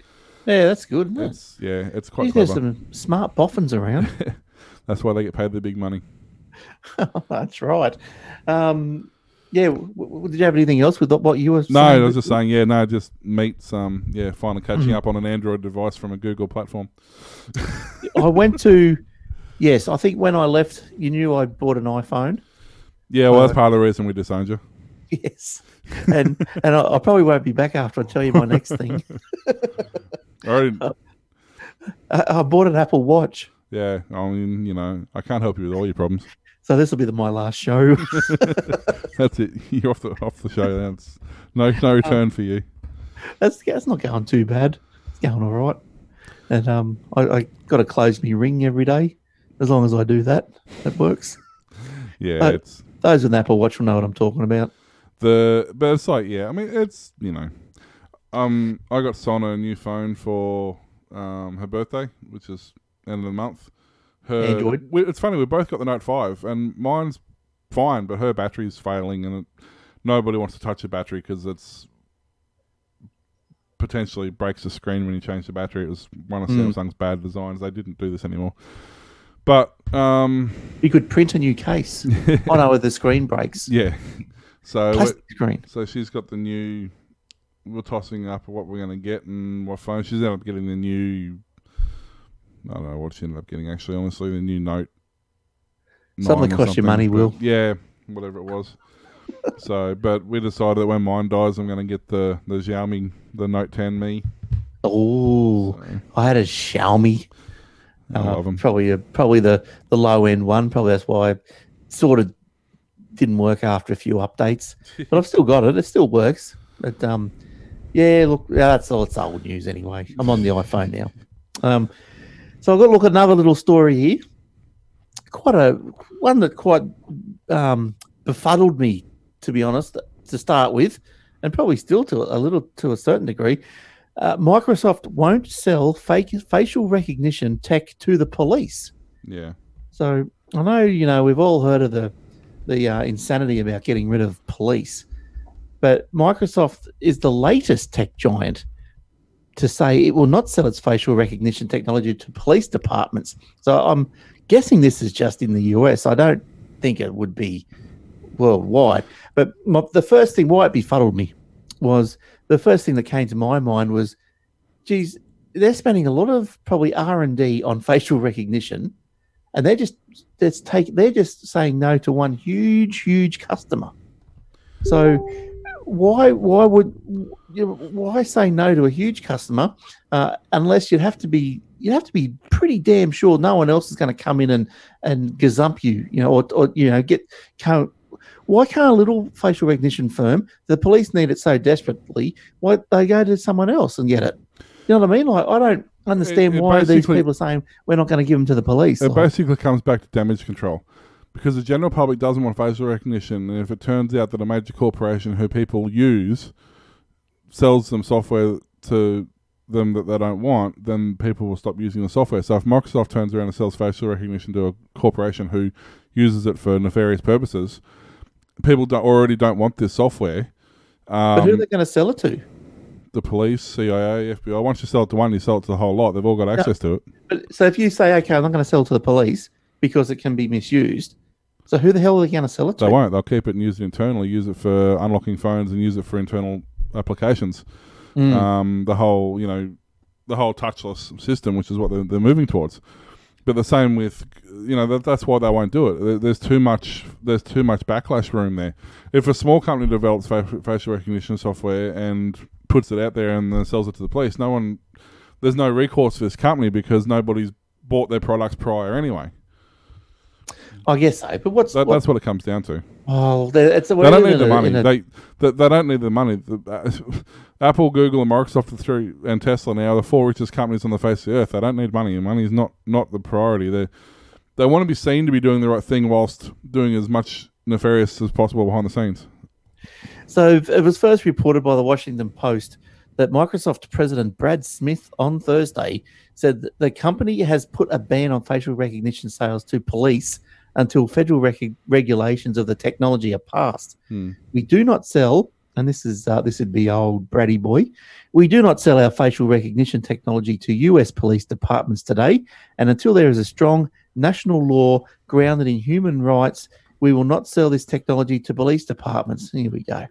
yeah, that's good. It's yeah, it's quite There's some smart boffins around. [laughs] That's why they get paid the big money. [laughs] that's right. Um, yeah, w- w- did you have anything else with what you were? No? I was just saying, yeah, no, just meets um yeah, finally catching up on an Android device from a Google platform. I went [laughs] to. Yes, I think when I left, you knew I bought an iPhone. Yeah, well, that's Uh, part of the reason we disowned you. Yes, and and I, I probably won't be back after I tell you my next thing. I already, [laughs] I, I bought an Apple Watch, yeah, I mean, you know, I can't help you with all your problems. so this will be the, my last show. [laughs] That's it. [laughs] You're off the off the show. That's no no return for you. that's that's not going too bad. It's going all right, and um, I, I got to close my ring every day. As long as I do that, it works. Yeah, Uh, it's Those with an Apple Watch will know what I'm talking about. the but it's like yeah. I mean, it's you know, um, I got Sona a new phone for um her birthday, which is end of the month. Her Android? we, it's funny we both got the Note Five, and mine's fine, but her battery's failing, and it, nobody wants to touch the battery because it's potentially breaks the screen when you change the battery. It was one of Mm. Samsung's bad designs. They didn't do this anymore. But um, You could print a new case. [laughs] I know the screen breaks. yeah, so Plastic screen. so she's got the new. We're tossing up what we're going to get and what phone. She's ended up getting the new. I don't know what she ended up getting actually. Honestly, the new Note. Something 9 or cost you money, Will. Yeah, whatever it was. [laughs] so, but we decided that when mine dies, I'm going to get the the Xiaomi, the Note 10 Me. Oh, So, I had a Xiaomi. I Uh, love 'em. Probably a, probably the, the low end one. Probably that's why it sort of didn't work after a few updates. [laughs] But I've still got it. It still works. But um, yeah, look, that's all. It's old news anyway. I'm on the iPhone now. Um, so I've got to look at another little story here. Quite a one that quite um, befuddled me, to be honest, to start with, and probably still to a little to a certain degree. Uh, Microsoft won't sell fake facial recognition tech to the police. yeah, So I know you know we've all heard of the the uh, insanity about getting rid of police, but Microsoft is the latest tech giant to say it will not sell its facial recognition technology to police departments. So I'm guessing this is just in the US. I don't think it would be worldwide. But my, the first thing why it befuddled me was the first thing that came to my mind was, geez, they're spending a lot of probably R and D on facial recognition, and they're just that's take they're just saying no to one huge huge customer. So why why would you know, why say no to a huge customer uh, unless you'd have to be you'd have to be pretty damn sure no one else is going to come in and and gazump you you know or, or you know get can't, why can't a little facial recognition firm the police need it so desperately why they go to someone else and get it you know what I mean like I don't understand it why these people are saying we're not going to give them to the police it Like, basically comes back to damage control. Because the general public doesn't want facial recognition, and if it turns out that a major corporation who people use sells them software to them that they don't want, then people will stop using the software. So if Microsoft turns around and sells facial recognition to a corporation who uses it for nefarious purposes, people don't, already don't want this software. but who are Um, they going to sell it to the police, CIA, FBI. Once you sell it to one, you sell it to the whole lot. They've all got access to it. But, so if you say, okay, I'm not going to sell it to the police because it can be misused, so who the hell are they going to sell it to? They won't. They'll keep it and use it internally. Use it for unlocking phones and use it for internal applications. Mm. Um, the whole, you know, the whole touchless system, which is what they're, they're moving towards. But the same with, you know, that, that's why they won't do it. There's too much. There's too much backlash room there. If a small company develops fa- facial recognition software and puts it out there and then sells it to the police, no one, there's no recourse for this company because nobody's bought their products prior anyway. I guess so. But what's That, what, that's what it comes down to. oh, they- it's a, they don't need the money. They, they they don't need the money. The, uh, [laughs] Apple, Google, and Microsoft, the three, and Tesla now are the four richest companies on the face of the earth. They don't need money. Money is not not the priority. They they want to be seen to be doing the right thing whilst doing as much nefarious as possible behind the scenes. So it was first reported by the Washington Post that Microsoft President Brad Smith on Thursday said that the company has put a ban on facial recognition sales to police until federal rec- regulations of the technology are passed. Hmm. We do not sell, and this is uh, this would be old Braddy boy. We do not sell our facial recognition technology to U.S. police departments today, and until there is a strong national law grounded in human rights, we will not sell this technology to police departments. Here we go.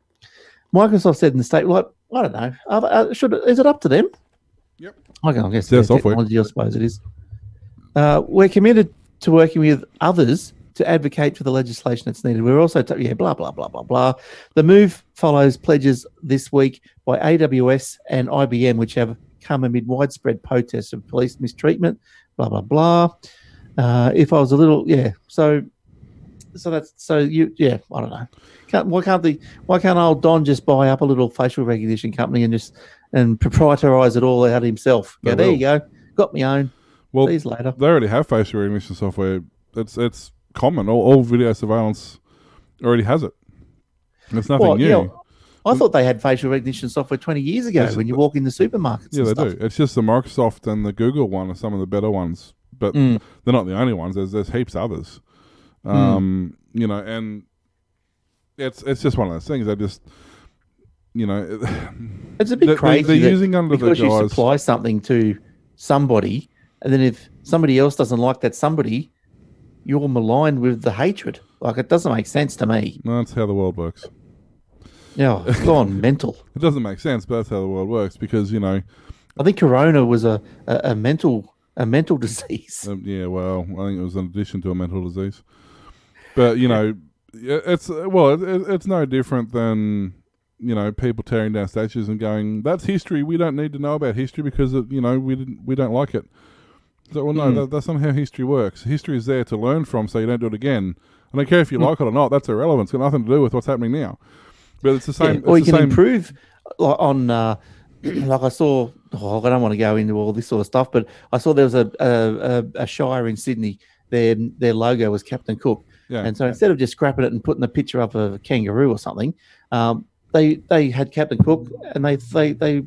Microsoft said in the state, like, I don't know, are- should is it up to them? Yep. I I guess It's their technology, I suppose it is. Uh, we're committed to working with others to advocate for the legislation that's needed. We're also, t- yeah, blah, blah, blah, blah, blah. The move follows pledges this week by AWS and IBM, which have come amid widespread protests of police mistreatment, blah, blah, blah. Uh, if I was a little, yeah, so. So that's so you yeah I don't know can't, why can't the why can't old Don just buy up a little facial recognition company and just and proprietarize it all out himself? Yeah, there will. you go. Got my own. Well, you later. they already have facial recognition software. It's it's common. All, all video surveillance already has it. It's nothing Well, new. I thought they had facial recognition software 20 years ago Yes, when you walk in the supermarkets. Yeah, and they stuff. do. It's just the Microsoft and the Google one are some of the better ones, but Mm. they're not the only ones. There's there's heaps others. Hmm. Um, you know, and it's it's just one of those things. They just you know, [sighs] It's a bit They- crazy. they're using under the because you supply something to somebody, and then if somebody else doesn't like that somebody, you're maligned with the hatred. Like it doesn't make sense to me. no, that's how the world works. Yeah, it's [laughs] gone mental. It doesn't make sense, but that's how the world works because you know, I think Corona was a, a, a mental a mental [laughs] disease. um, yeah. Well, I think it was an addition to a mental disease, but you know, it's well, it, it- it's no different than you know people tearing down statues and going, "That's history. We don't need to know about history because it, you know we didn't, we don't like it." So, well, no, Hmm. that, that's not how history works. History is there to learn from, so you don't do it again. I don't care if you like it or not. That's irrelevant. It's got nothing to do with what's happening now. But it's the Yeah, same. or you the can same, improve on uh, [clears throat] like I saw. Oh, I don't want to go into all this sort of stuff, but I saw there was a a, a, a shire in Sydney. Their their logo was Captain Cook, Yeah. and so instead of just scrapping it and putting the picture up of a kangaroo or something, um, they they had Captain Cook and they they they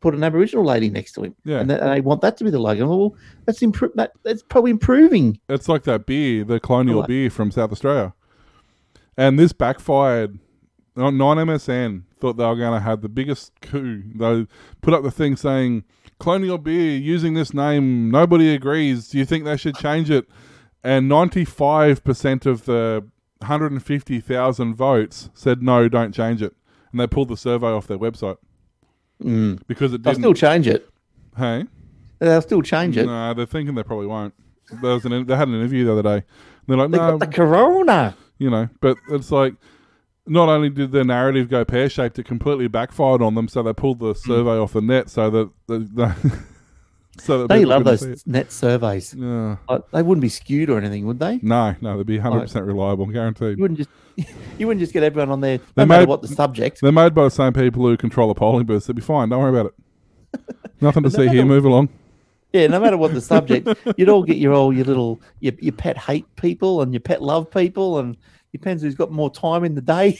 put an Aboriginal lady next to him, Yeah. and, that, and they want that to be the logo. Well, that's impro- that, that's probably improving. It's like that beer, the colonial Right. beer from South Australia. And this backfired. Non MSN thought they were going to have the biggest coup. They put up the thing saying, colonial beer using this name, nobody agrees. Do you think they should change it? And 95% of the 150,000 votes said, no, don't change it. And they pulled the survey off their website Mm. because it They'll didn't. still change it. hey? They'll still change it. No, they're thinking they probably won't. There was an, they had an interview the other day. They're like, They no, got the Corona. you know but it's like not only did their narrative go pear-shaped it completely backfired on them so they pulled the survey off the net so that the, the [laughs] so that They people love couldn't see those net surveys. yeah Like, they wouldn't be skewed or anything, would they? no no they'd be 100% reliable guaranteed You wouldn't just [laughs] you wouldn't just get everyone on there, no They matter made- what the subject. they're made by the same people who control the polling booths they'll be fine. Don't worry about it. [laughs] Nothing to no see here. move along. Yeah, no matter what the subject, [laughs] you'd all get your all your little your, your pet hate people and your pet love people, and depends who's got more time in the day.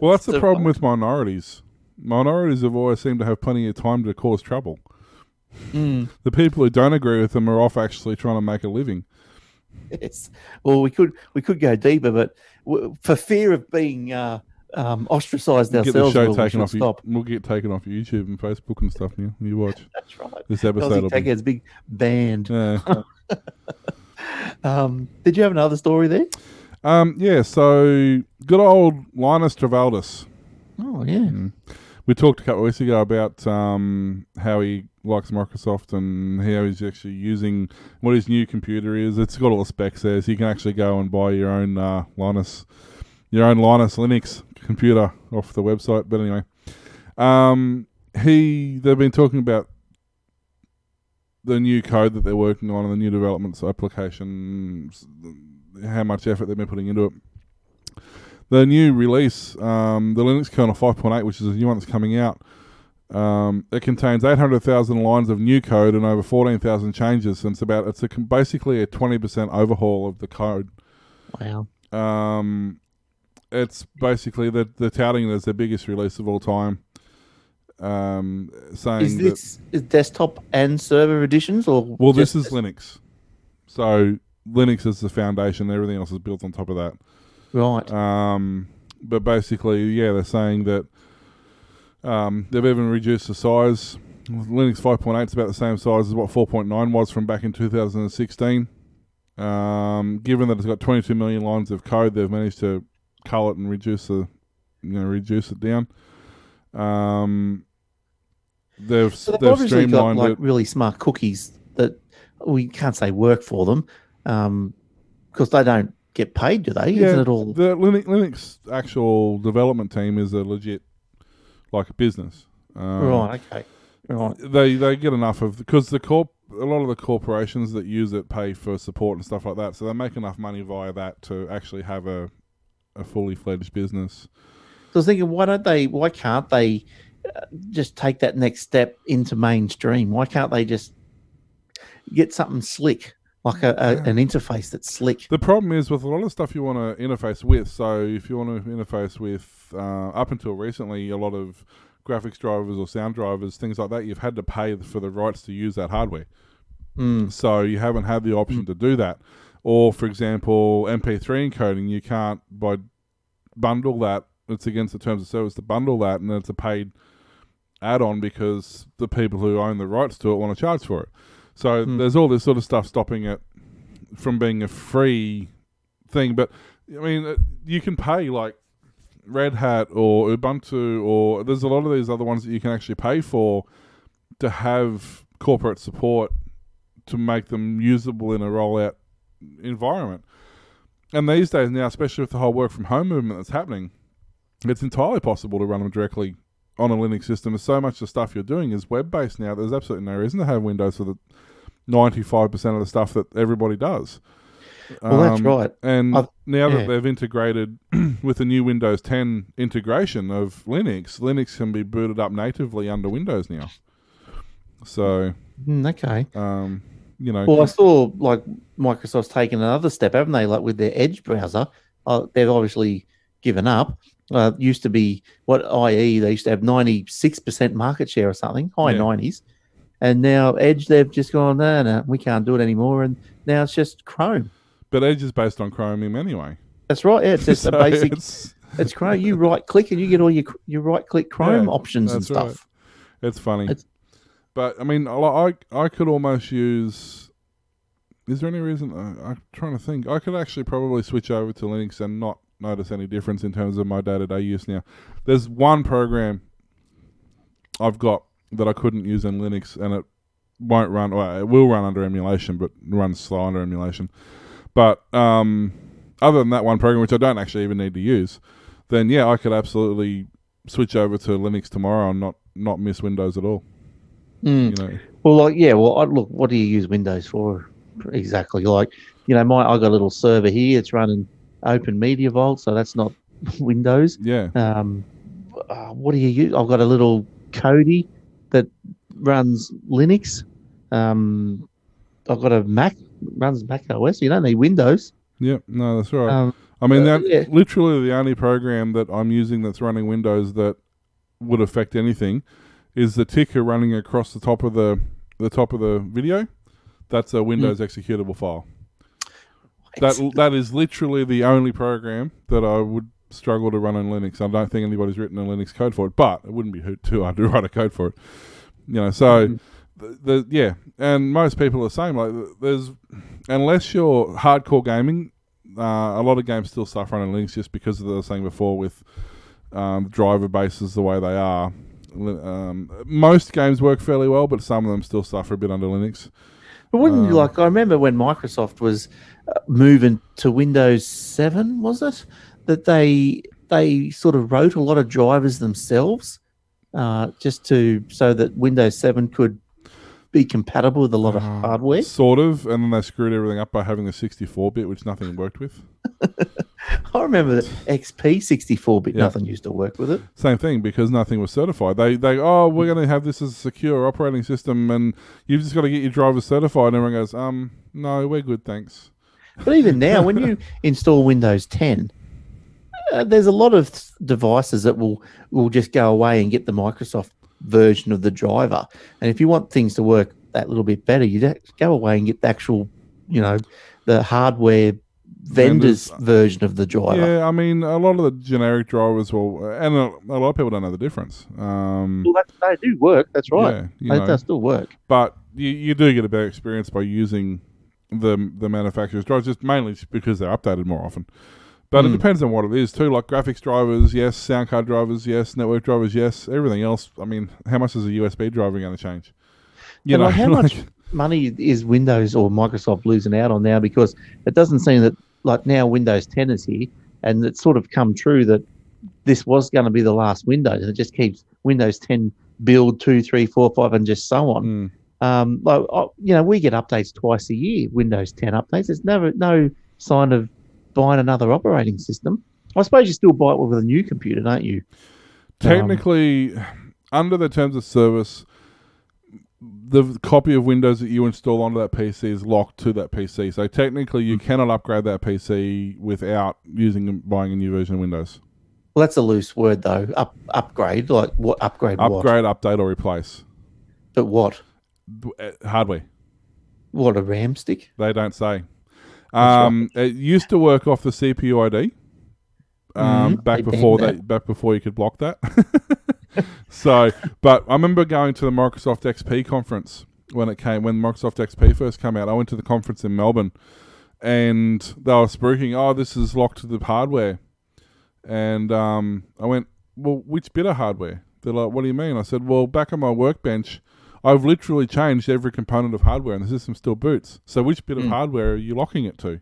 well that's the problem with minorities. Minorities have always seemed to have plenty of time to cause trouble. Mm, the people who don't agree with them are off actually trying to make a living. Yes. Well, we could we could go deeper, but for fear of being uh, um, ostracised We'll get the ourselves, show taken off. stop. We'll get taken off YouTube and Facebook and stuff. Now you watch [laughs] That's right. this episode. Tech be, big band. yeah. [laughs] Um, did you have another story there? um, yeah. So good old Linus Torvalds. Oh yeah. We talked a couple of weeks ago about um, how he likes Microsoft and how he's actually using what his new computer is. It's got all the specs there, so you can actually go and buy your own uh, Linus, your own Linus Linux computer off the website. But anyway, um, he they've been talking about the new code that they're working on and the new developments applications, how much effort they've been putting into it the new release, um, the Linux kernel 5.8, which is a new one that's coming out, um, it contains 800,000 lines of new code and over 14,000 changes. And it's about it's a, basically a 20% overhaul of the code. Wow. Um, it's basically the the touting it as their biggest release of all time. Um, saying Is this is desktop and server editions or well, this is Linux, so Linux is the foundation. Everything else is built on top of that. right? Um, but basically, yeah, they're saying that um, they've even reduced the size. Linux 5.8 is about the same size as what 4.9 was from back in 2016. Um, given that it's got 22 million lines of code, they've managed to cull it and reduce the, you know, reduce it down. Um, they've So they've they've obviously got like it. really smart cookies that we can't say work for them because they don't get paid, do they? Yeah, Isn't it all? the Linux, Linux actual development team is a legit like a business. Um, right. Okay. Right. they they get enough of because the corp a lot of the corporations that use it pay for support and stuff like that, so they make enough money via that to actually have a a fully fledged business. So I was thinking, why don't they? Why can't they uh, just take that next step into mainstream? Why can't they just get something slick, like a, a, an interface that's slick? The problem is with a lot of stuff you want to interface with. So if you want to interface with, uh, up until recently, a lot of graphics drivers or sound drivers, things like that, you've had to pay for the rights to use that hardware. Mm. So you haven't had the option to do that. Or, for example, MP3 encoding, you can't by bundle that it's against the terms of service to bundle that, and then it's a paid add-on because the people who own the rights to it want to charge for it. So Hmm. there's all this sort of stuff stopping it from being a free thing. But I mean, uh, you can pay like Red Hat or Ubuntu, or there's a lot of these other ones that you can actually pay for to have corporate support to make them usable in a rollout environment. And these days now, especially with the whole work from home movement that's happening, it's entirely possible to run them directly on a Linux system. Is so much of the stuff you're doing is web based now. There's absolutely no reason to have Windows for the 95% of the stuff that everybody does. Well, that's Um, right. And I've- now that they've integrated [clears throat] with the new Windows 10 integration of Linux, Linux can be booted up natively under Windows now. So, Mm, okay. um, you know, Well, I saw like Microsoft's taken another step, haven't they? Like with their Edge browser, uh, they've obviously given up. Uh, used to be what IE they used to have ninety six percent market share or something, high Yeah. nineties, and now Edge they've just gone no, no, we can't do it anymore, and now it's just Chrome. but Edge is based on Chromium anyway. That's right. Yeah, it's just [laughs] So a basic. It's, [laughs] It's Chrome. You right click and you get all your your right click Chrome Yeah, options and that's right. stuff. it's funny. It's- but, I mean, I, I, I could almost use. Is there any reason? I, I'm trying to think. I could actually probably switch over to Linux and not notice any difference in terms of my day to day use now. There's one program I've got that I couldn't use in Linux, and it won't run. Well, it will run under emulation, but runs slow under emulation. But um, other than that one program, which I don't actually even need to use, then yeah, I could absolutely switch over to Linux tomorrow and not not miss Windows at all. Mm. You know, Well, like yeah. Well, I, look, what do you use Windows for exactly? Like you know, my I got a little server here. It's running Open Media Vault, so that's not [laughs] Windows. yeah, Um, uh, what do you use? I've got a little Kodi that runs Linux. Um, I've got a Mac runs Mac OS. You don't need Windows. yeah, no, that's right. Um, I mean, uh, that yeah. literally the only program that I'm using that's running Windows that would affect anything is the ticker running across the top of the the top of the video. That's a Windows executable file. That that is literally the only program that I would struggle to run on Linux. I don't think anybody's written a Linux code for it, but it wouldn't be too hard to [laughs] write a code for it. You know, so Mhm. the, the yeah, and most people are the same. Like there's unless you're hardcore gaming, uh, a lot of games still suffer on Linux just because of the saying before with um, driver bases the way they are. Um, most games work fairly well, but some of them still suffer a bit under Linux. But wouldn't you Um, like? I remember when Microsoft was moving to Windows Seven, was it that they they sort of wrote a lot of drivers themselves, uh, just to so that Windows Seven could be compatible with a lot of Uh, hardware. Sort of, and then they screwed everything up by having a 64 bit, which nothing worked with. [laughs] I remember the XP sixty four bit. Yeah. Nothing used to work with it. Same thing because nothing was certified. They they oh we're going to have this as a secure operating system, and you've just got to get your drivers certified. And everyone goes, um, no, we're good, thanks. But even now, when you [laughs] install Windows 10, uh, there's a lot of devices that will will just go away and get the Microsoft version of the driver. And if you want things to work that little bit better, you go away and get the actual, you know, the hardware vendor's Vendors. version of the driver. Yeah, I mean a lot of the generic drivers will, and a, a lot of people don't know the difference. Um, Well, that, they do work. That's right. Yeah, they, know. they still work. but you, you do get a better experience by using the the manufacturer's drivers, just mainly because they're updated more often. But it Mm. depends on what it is too. Like graphics drivers, yes. Sound card drivers, yes. Network drivers, yes. Everything else, I mean, how much is a USB driver going to change? You And know, like, how [laughs] like- much money is Windows or Microsoft losing out on now? Because it doesn't seem that like now Windows 10 is here, and it's sort of come true that this was going to be the last Windows, and it just keeps Windows 10 build two, three, four, five, and just so on. Mm. Um, like oh, you know, we get updates twice a year, Windows 10 updates. There's never no sign of buying another operating system. I suppose you still buy it with a new computer, don't you? Technically, under the terms of service, the copy of Windows that you install onto that PC is locked to that PC. So technically, you cannot upgrade that PC without using buying a new version of Windows. Well, that's a loose word though. Up upgrade, like what upgrade? What? Upgrade, update, or replace But what? Uh, hardware. What a RAM stick? They don't say. Um, It used to work off the CPU ID, um, Mhm. back They before that. they back before you could block that. [laughs] so, but I remember going to the Microsoft XP conference when it came when Microsoft XP first came out. I went to the conference in Melbourne, and they were spruiking, "Oh, this is locked to the hardware," and um, I went, "Well, which bit of hardware?" They're like, "What do you mean?" I said, "Well, back on my workbench." I've literally changed every component of hardware, and the system still boots. So, which bit of Mm. hardware are you locking it to?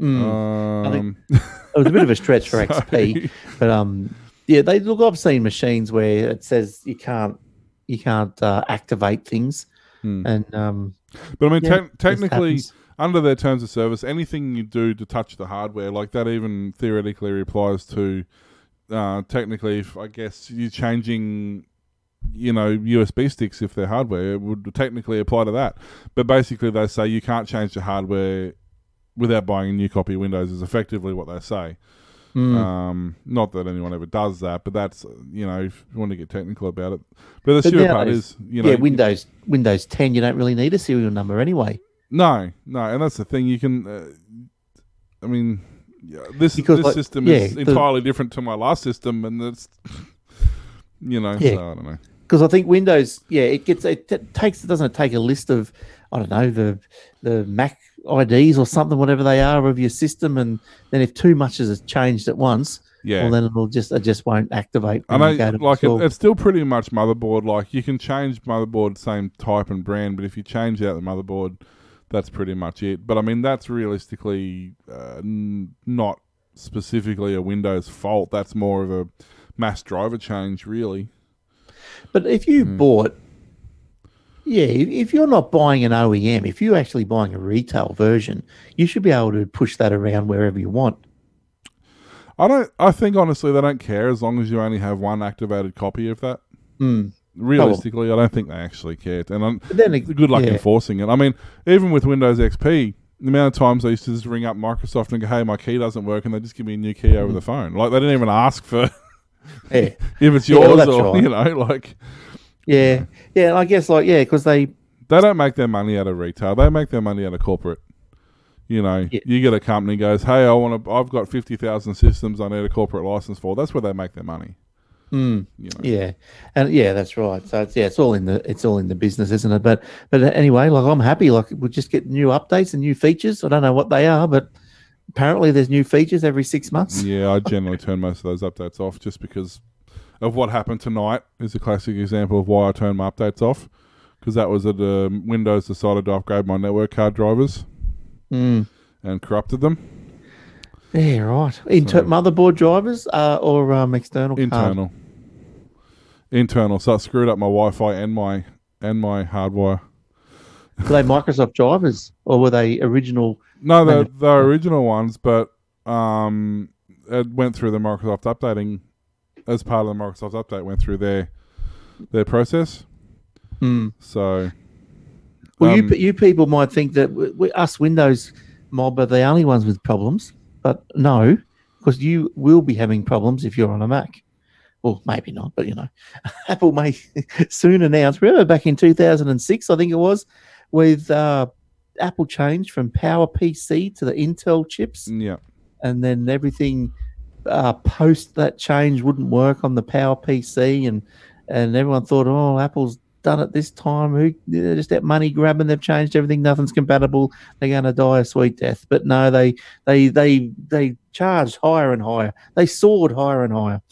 Mm. Um, [laughs] it was a bit of a stretch for [laughs] XP, but um, yeah, they look. I've seen machines where it says you can't you can't uh, activate things, Hmm. and um, But I mean, yeah, te- technically, under their terms of service, anything you do to touch the hardware, like that, even theoretically applies to. Uh, technically, if I guess you're changing, you know, USB sticks if they're hardware, it would technically apply to that. But basically, they say you can't change the hardware without buying a new copy of Windows. Is effectively what they say. Mm. Um, not that anyone ever does that, but that's you know, if you want to get technical about it. But the But stupid part is, you know, yeah, Windows Windows 10, you don't really need a serial number anyway. No, no, and that's the thing. You can, uh, I mean, yeah, this Because, this like, system yeah, is the- entirely different to my last system, and it's, [laughs] you know, Yeah. so I don't know. Because I think Windows, yeah, it gets it t- takes doesn't it take a list of I don't know the the Mac IDs or something, whatever they are of your system, and then if too much is changed at once, Yeah, well then it'll just it just won't activate. I know, like it, it's still pretty much motherboard. Like you can change motherboard same type and brand, but if you change out the motherboard, that's pretty much it. But I mean, that's realistically uh, n- not specifically a Windows fault. That's more of a mass driver change, really. But if you Hmm. bought, yeah, if, you're not buying an OEM, if you're actually buying a retail version, you should be able to push that around wherever you want. I don't. I think honestly, they don't care as long as you only have one activated copy of that. Mm. Realistically, I don't think they actually cared, and I'm, then, it- good luck yeah. enforcing it. I mean, even with Windows XP, the amount of times I used to just ring up Microsoft and go, "Hey, my key doesn't work," and they just give me a new key Mm. over the phone. Like they didn't even ask for [laughs] yeah, [laughs] if it's Yeah, well, yours or right. you know, like yeah, yeah. I guess like yeah, because they they don't make their money out of retail. They make their money out of corporate. You know, Yeah. you get a company goes, "Hey, I want to. I've got fifty thousand systems. I need a corporate license for." That's where they make their money. Mm, You know. yeah, and yeah, that's right. So it's yeah, it's all in the it's all in the business, isn't it? But but anyway, like I'm happy. Like we'll just get new updates and new features. I don't know what they are, but apparently there's new features every six months. Yeah, I generally turn most of those updates off just because of what happened tonight. Is a classic example of why I turn my updates off because that was at uh, Windows decided to upgrade my network card drivers Mm. and corrupted them Yeah, right. Inter- So- motherboard drivers uh, or um, external card? internal. Internal, so it screwed up my Wi-Fi and my and my hardwire. Were they Microsoft drivers or were they original? No, they're, they're original ones, but um, it went through the Microsoft updating as part of the Microsoft update. Went through their their process. Mm. So Well, um, you you people might think that we, we, us Windows mob are the only ones with problems, but no, because you will be having problems if you're on a Mac. Well, maybe not, but you know, [laughs] Apple may [laughs] soon announce. Remember back in 2006, I think it was, with uh, Apple changed from Power PC to the Intel chips. yeah. and then everything uh, post that change wouldn't work on the Power PC, and and everyone thought, oh, Apple's done it this time. Who they're just that money grabbing? They've changed everything. Nothing's compatible. They're going to die a sweet death. But no, they they they they charged higher and higher. They soared higher and higher.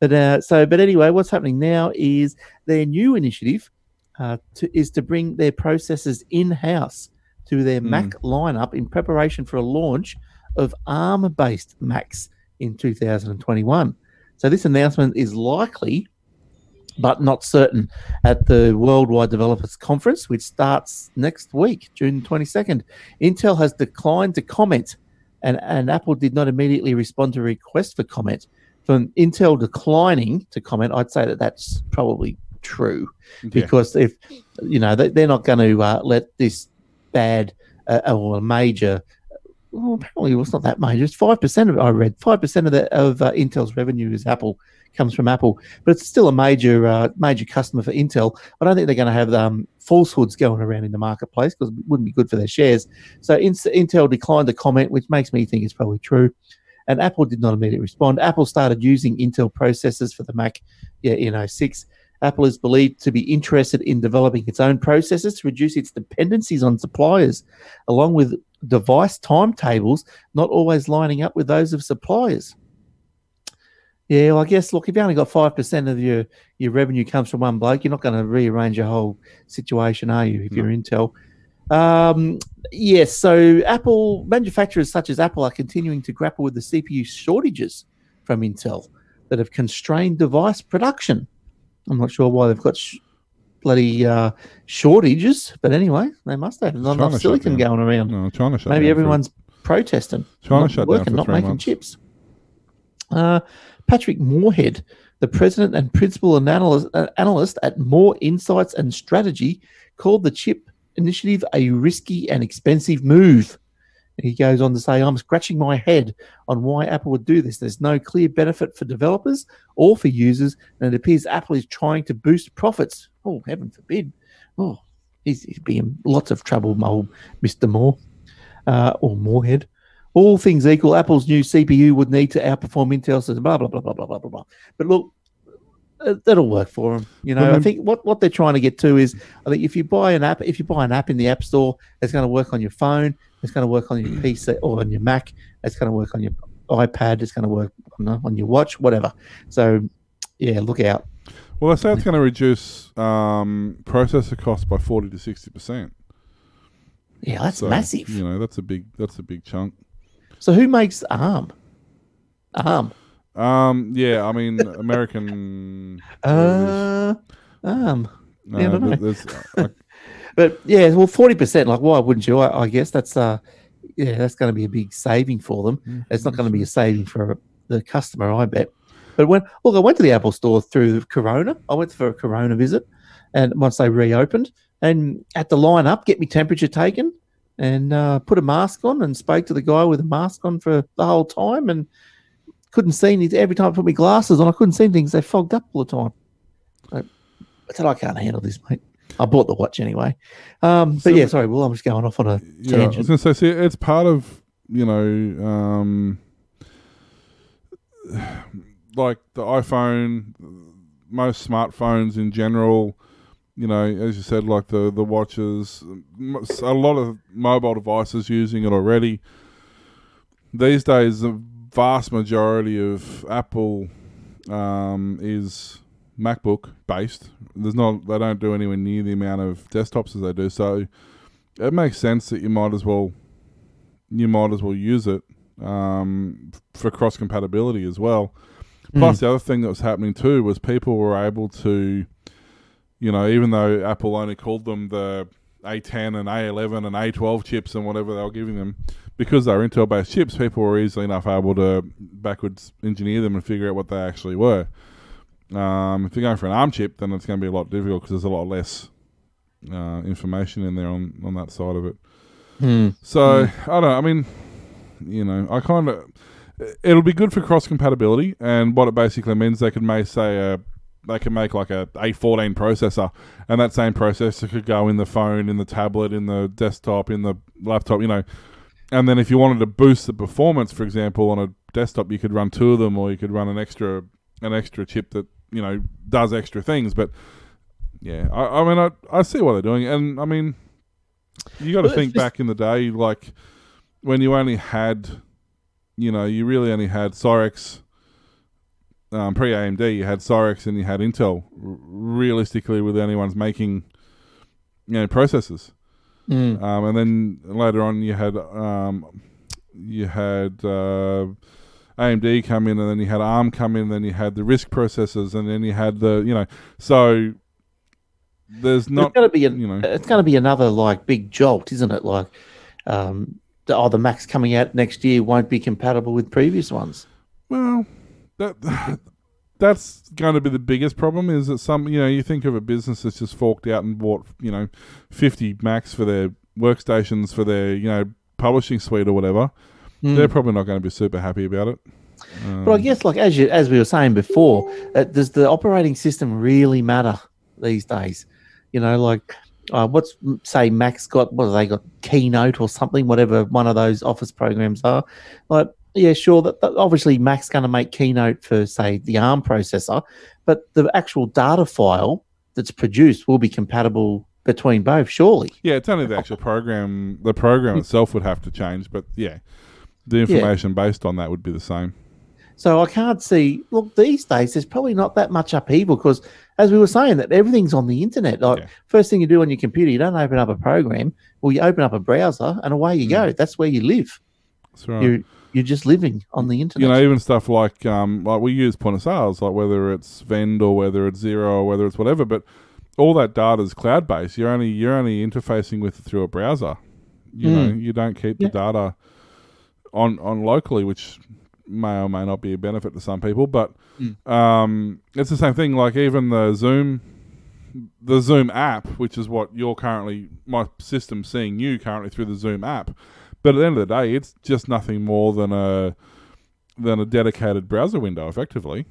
But uh, so, but anyway, what's happening now is their new initiative uh, to, is to bring their processors in house to their Hmm. Mac lineup in preparation for a launch of ARM based Macs in 2021. So, this announcement is likely, but not certain, at the Worldwide Developers Conference, which starts next week, June 22nd. Intel has declined to comment, and, and Apple did not immediately respond to a request for comment. From Intel declining to comment, I'd say that that's probably true Yeah. because if you know they, they're not going to uh, let this bad uh, or a major well apparently it's not that major it's 5% of i read 5% of the of uh, intel's revenue is apple comes from apple but it's still a major uh, major customer for intel i don't think they're going to have um, falsehoods going around in the marketplace because it wouldn't be good for their shares so In- intel declined to comment which makes me think it's probably true and Apple did not immediately respond. Apple started using Intel processors for the Mac yeah, in 06. Apple is believed to be interested in developing its own processors to reduce its dependencies on suppliers, along with device timetables not always lining up with those of suppliers. Yeah, well, I guess look, if you only got five percent of your your revenue comes from one bloke, you're not going to rearrange your whole situation, are you? If No. you're Intel, um, yes. so Apple manufacturers such as Apple are continuing to grapple with the CPU shortages from Intel that have constrained device production. I'm not sure why they've got sh- bloody uh, shortages, but anyway, they must have not China enough silicon going around. No, China shut Maybe down for- everyone's protesting. China not shut down working, not making months. chips. Uh, Patrick Moorhead, the president and principal analyst, uh, analyst at Moor Insights and Strategy, called the chip initiative a risky and expensive move. He goes on to say, I'm scratching my head on why Apple would do this. There's no clear benefit for developers or for users, and it appears Apple is trying to boost profits. Oh, heaven forbid. Oh, he's, he's be in lots of trouble, old Mr. Moore uh, or Moorhead. All things equal, Apple's new CPU would need to outperform Intel's. Blah blah blah blah blah blah blah. blah. But look, uh, that'll work for them. You know, Well, I think what, what they're trying to get to is, I think if you buy an app, if you buy an app in the App Store, it's going to work on your phone, it's going to work on your PC or on your Mac, it's going to work on your iPad, it's going to work on, on your watch, whatever. So, yeah, look out. Well, they say it's going to reduce um, processor costs by forty to sixty percent. Yeah, that's So, massive. You know, that's a big that's a big chunk. So, who makes ARM? ARM. Um, yeah, I mean, American. [laughs] Uh, ARM. no, yeah, I But yeah, well, forty percent. Like, why wouldn't you? I, I guess that's uh, yeah, that's going to be a big saving for them. It's not going to be a saving for the customer, I bet. But when look, I went to the Apple Store through Corona. I went for a Corona visit, and once they reopened, and at the line up, get me temperature taken, and uh, put a mask on, and spoke to the guy with a mask on for the whole time, and couldn't see anything. Every time I put my glasses on, I couldn't see things. They fogged up all the time. I, I said, I can't handle this, mate. I bought the watch anyway. Um, but So- yeah, sorry, Will, I'm just going off on a yeah, I was tangent. going to say, see, it's part of you know, um, like the iPhone, most smartphones in general. You know, as you said, like the the watches, a lot of mobile devices using it already. These days, the vast majority of Apple um, is MacBook based. There's not they don't do anywhere near the amount of desktops as they do. So it makes sense that you might as well you might as well use it um, for cross compatibility as well. Plus, the other thing that was happening too was people were able to, you know, even though Apple only called them the A10 and A11 and A12 chips and whatever they were giving them, because they were Intel based chips, people were easily enough able to backwards engineer them and figure out what they actually were. Um, if you're going for an ARM chip, then it's going to be a lot difficult because there's a lot less uh, information in there on, on that side of it. Hmm. So I don't. know. I mean, you know, I kind of. It'll be good for cross compatibility, and what it basically means, they can make say a, they can make like a A14 processor, and that same processor could go in the phone, in the tablet, in the desktop, in the laptop, you know. And then if you wanted to boost the performance, for example, on a desktop, you could run two of them, or you could run an extra an extra chip that you know does extra things. But yeah, I, I mean, I I see what they're doing, and I mean, you got to Well, think just- back in the day, like when you only had, you know, you really only had Cyrix. Um, pre AMD, you had Cyrix and you had Intel. R- realistically, were the only ones making, you know, processors. Mm. Um, and then later on, you had um, you had uh, AMD come in, and then you had ARM come in, and then you had the RISC processors, and then you had the you know. So there's not going to be, you know. it's going to be another like big jolt, isn't it? Like, um, the, oh, the Macs coming out next year won't be compatible with previous ones. Well, that [sighs] that's going to be the biggest problem. Is that some you know you think of a business that's just forked out and bought you know fifty Macs for their workstations for their you know publishing suite or whatever. Mm. They're probably not going to be super happy about it. But I Um, guess, like as you as we were saying before, uh, does the operating system really matter these days? You know, like uh, what's say Mac's got? What have they got? Keynote or something? Whatever one of those Office programs are. Like yeah, sure. That, that obviously Mac's going to make Keynote for say the ARM processor, but the actual data file that's produced will be compatible between both. Surely. Yeah, it's only the actual program. The program itself would have to change, but yeah, the information based on that would be the same. So I can't see. Look, these days there's probably not that much upheaval because, as we were saying, that everything's on the internet. Like Yeah. first thing you do on your computer, you don't open up a program, well, you open up a browser, and away you go. That's where you live. That's right. You're you're just living on the internet. you know, even stuff like um, like we use point of sales, like whether it's Vend or whether it's Xero or whether it's whatever, but all that data is cloud based. You're only you're only interfacing with it through a browser. You know, you don't keep Yeah. the data on on locally, which may or may not be a benefit to some people. But um, it's the same thing. Like even the Zoom, the Zoom app, which is what you're currently my system seeing you currently through the Zoom app. But at the end of the day, it's just nothing more than a than a dedicated browser window, effectively.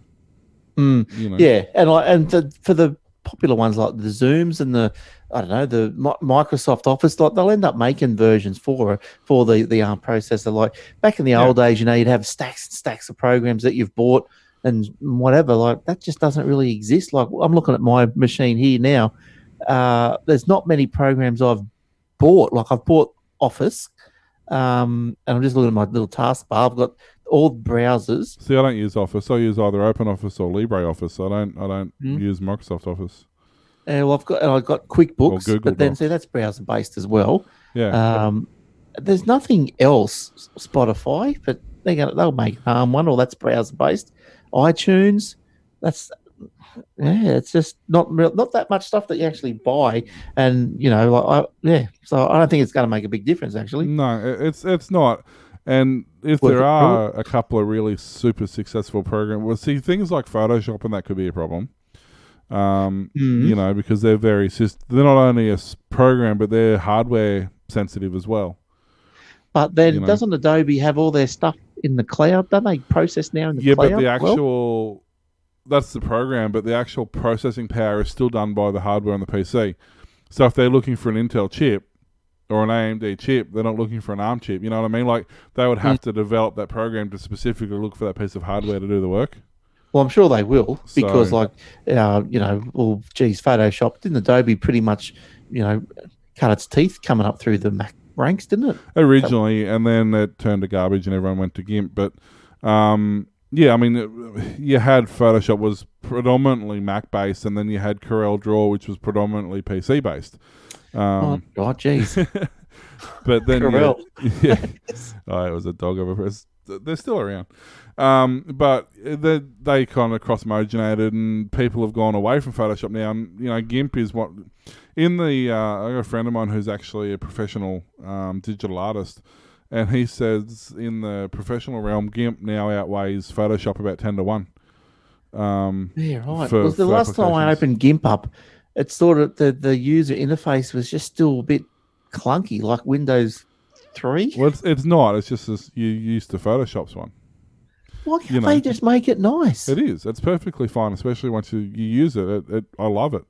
Mm. You know, Yeah, and like and for the popular ones like the Zooms and the I don't know the Microsoft Office, like they'll end up making versions for for the the ARM processor. Like back in the Yeah. old days, you know, you'd have stacks and stacks of programs that you've bought and whatever. Like that just doesn't really exist. Like I'm looking at my machine here now. Uh, there's not many programs I've bought. Like I've bought Office, um, and I'm just looking at my little taskbar. I've got all browsers. See, I don't use Office. I use either OpenOffice or LibreOffice. I don't. I don't Mm. use Microsoft Office. And well, I've got and I've got QuickBooks, but then Docs. see that's browser based as well. Yeah, Um, there's nothing else Spotify, but they gonna they'll make um one or that's browser based. iTunes, that's yeah, it's just not real, not that much stuff that you actually buy, and you know, like I, yeah. So I don't think it's going to make a big difference actually. no, it's it's not. And if there are a couple of really super successful programs, well, see things like Photoshop, and that could be a problem. Um, Mhm. you know, because they're very they're not only a program, but they're hardware sensitive as well. But then you know. doesn't Adobe have all their stuff in the cloud? Don't they process now in the yeah, cloud? but the as well? actual that's the program, but the actual processing power is still done by the hardware on the PC. So if they're looking for an Intel chip or an AMD chip, they're not looking for an ARM chip. You know what I mean? Like they would Mm. have to develop that program to specifically look for that piece of hardware to do the work. Well, I'm sure they will because, So- like, uh, you know, well, geez, Photoshop didn't Adobe pretty much, you know, cut its teeth coming up through the Mac ranks, didn't it? originally, and then it turned to garbage, and everyone went to GIMP. But um, yeah, I mean, you had Photoshop was predominantly Mac based, and then you had Corel Draw, which was predominantly PC based. Oh, Um, God, geez. [laughs] but then [laughs] yeah, yeah. [laughs] oh, it was a dog of a press. They're still around, um, but they they kind of cross marginated, and people have gone away from Photoshop now. And you know, GIMP is what in the uh, I got a friend of mine who's actually a professional um, digital artist, and he says in the professional realm, GIMP now outweighs Photoshop about ten to one. Um, Yeah, right. for- Because the last time I opened GIMP up, it sort of the, the user interface was just still a bit clunky, like Windows 3. well, it's, it's not. It's just as you used to Photoshop's one. Why can't you know, they just make it nice? It is. It's perfectly fine, especially once you, you use it. It, it. I love it.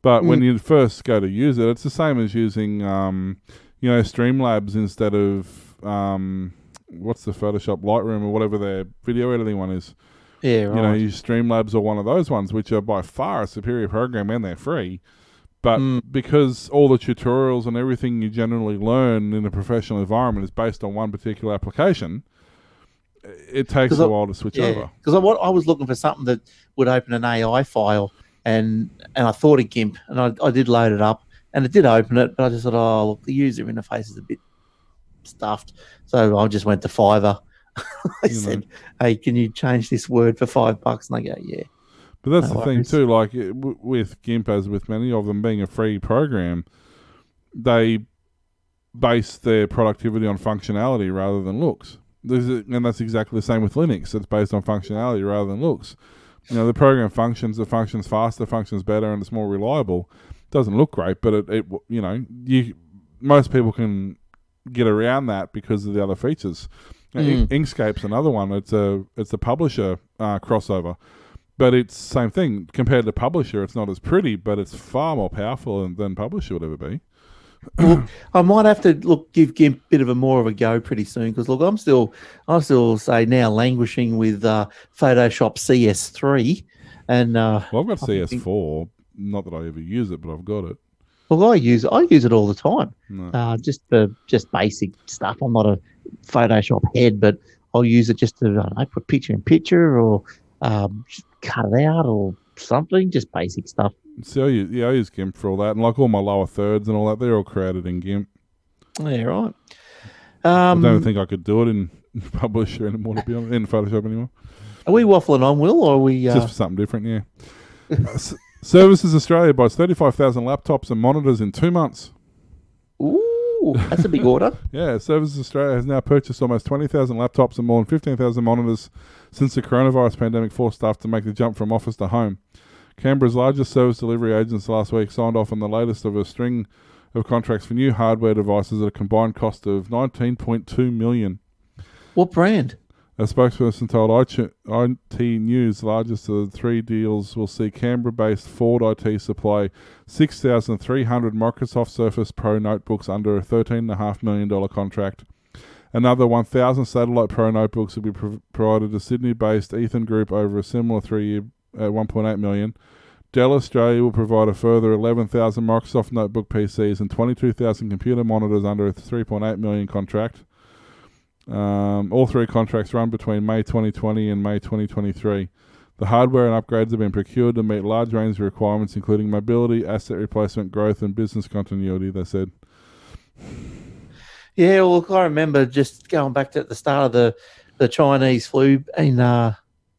But when Mm. you first go to use it, it's the same as using, um, you know, Streamlabs instead of um, what's the Photoshop Lightroom or whatever their video editing one is. Yeah, right. You know, use Streamlabs or one of those ones, which are by far a superior program and they're free. But Mm. because all the tutorials and everything you generally learn in a professional environment is based on one particular application, it takes a I, while to switch Yeah, over. because I, what- I was looking for something that would open an AI file, and and I thought of GIMP, and I, I did load it up, and it did open it, but I just thought, oh, look, the user interface is a bit stuffed, so I just went to Fiverr. [laughs] I You know. said, hey, can you change this word for five bucks? And they go, yeah. But that's No the thing too. Like with GIMP, as with many of them being a free program, they base their productivity on functionality rather than looks. And that's exactly the same with Linux. It's based on functionality rather than looks. You know, the program functions. It functions faster, functions better, and it's more reliable. Doesn't look great, but it, it you know, you most people can get around that because of the other features. Now, Mm. Inkscape's another one. It's a it's a publisher uh, crossover, but it's same thing compared to publisher. It's not as pretty, but it's far more powerful than, than publisher would ever be. well, I might have to look give Gimp a bit of a more of a go pretty soon because look, I'm still I still say now languishing with uh, Photoshop CS3, and uh, Well, I've got I CS4. Not that I ever use it, but I've got it. well, I use I use it all the time. No. uh, just for just basic stuff. I'm not a Photoshop head, but I'll use it just to I don't know, put picture in picture or um, cut it out or something. Just basic stuff. So I use, yeah, I use GIMP for all that, and like all my lower thirds and all that, they're all created in GIMP. Yeah, right. I Um, don't think I could do it in [laughs] Publisher anymore, to be honest, in Photoshop anymore. are we waffling on, Will, or are we? Just Uh, for something different, yeah. Uh, S- Services Australia buys 35,000 laptops and monitors in two months. ooh, that's a big [laughs] order. Yeah, Services Australia has now purchased almost 20,000 laptops and more than 15,000 monitors since the coronavirus pandemic forced staff to make the jump from office to home. Canberra's largest service delivery agents last week signed off on the latest of a string of contracts for new hardware devices at a combined cost of 19.2 million. What brand? A spokesperson told IT News largest of the three deals will see Canberra based Ford IT supply 6,300 Microsoft Surface Pro notebooks under a $13.5 million contract. Another 1,000 Satellite Pro notebooks will be pro- provided to Sydney based Ethan Group over a similar three year at 1.8 million. Dell Australia will provide a further 11,000 Microsoft notebook PCs and 22,000 computer monitors under a 3.8 million contract. Um, all three contracts run between May 2020 and May 2023. The hardware and upgrades have been procured to meet large range of requirements, including mobility, asset replacement, growth, and business continuity. They said. Yeah, well, look, I remember just going back to the start of the the Chinese flu in uh,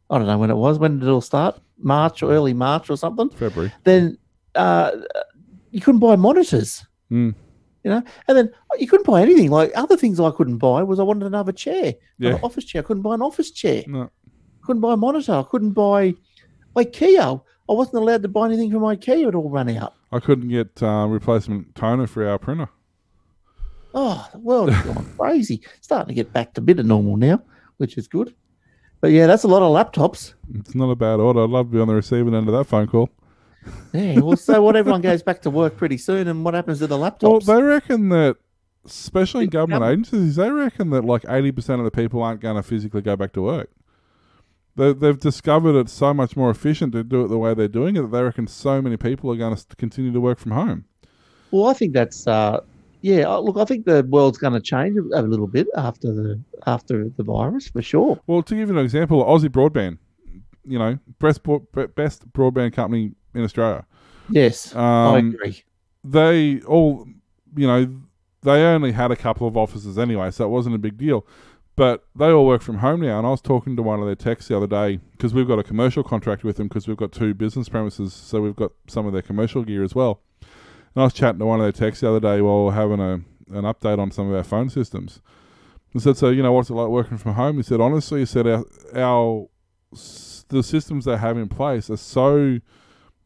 I don't know when it was. When did it all start? March or early March or something. February. Then uh, you couldn't buy monitors. Mm. You know, and then you couldn't buy anything. Like other things I couldn't buy was I wanted another chair, Yeah. an office chair. I couldn't buy an office chair. No. couldn't buy a monitor. I couldn't buy IKEA. I wasn't allowed to buy anything from IKEA. It all ran out. I couldn't get uh, replacement toner for our printer. Oh, the world's [laughs] gone crazy. Starting to get back to a bit of normal now, which is good. But yeah, that's a lot of laptops. It's not a bad order. I'd love to be on the receiving end of that phone call. Yeah. Well, so what? Everyone goes back to work pretty soon, and what happens to the Well, laptops? they reckon that, especially in government government. agencies, they reckon that like 80% of the people aren't going to physically go back to work. They, they've discovered it's so much more efficient to do it the way they're doing it that they reckon so many people are going to continue to work from home. Well, I think that's uh, yeah. uh, Look, I think the world's going to change a a little bit after the after the virus for sure. Well, to give you an example, Aussie Broadband, you know, best, best broadband company in Australia. Yes, I Um, agree. they all, you know, they only had a couple of offices anyway, so it wasn't a big deal. But they all work from home now, and I was talking to one of their techs the other day because we've got a commercial contract with them because we've got two business premises, so we've got some of their commercial gear as well. And I was chatting to one of their techs the other day while we are having a an update on some of our phone systems. I said, "So you know, what's it like working from home?" He said, "Honestly, he said our our the systems they have in place are so."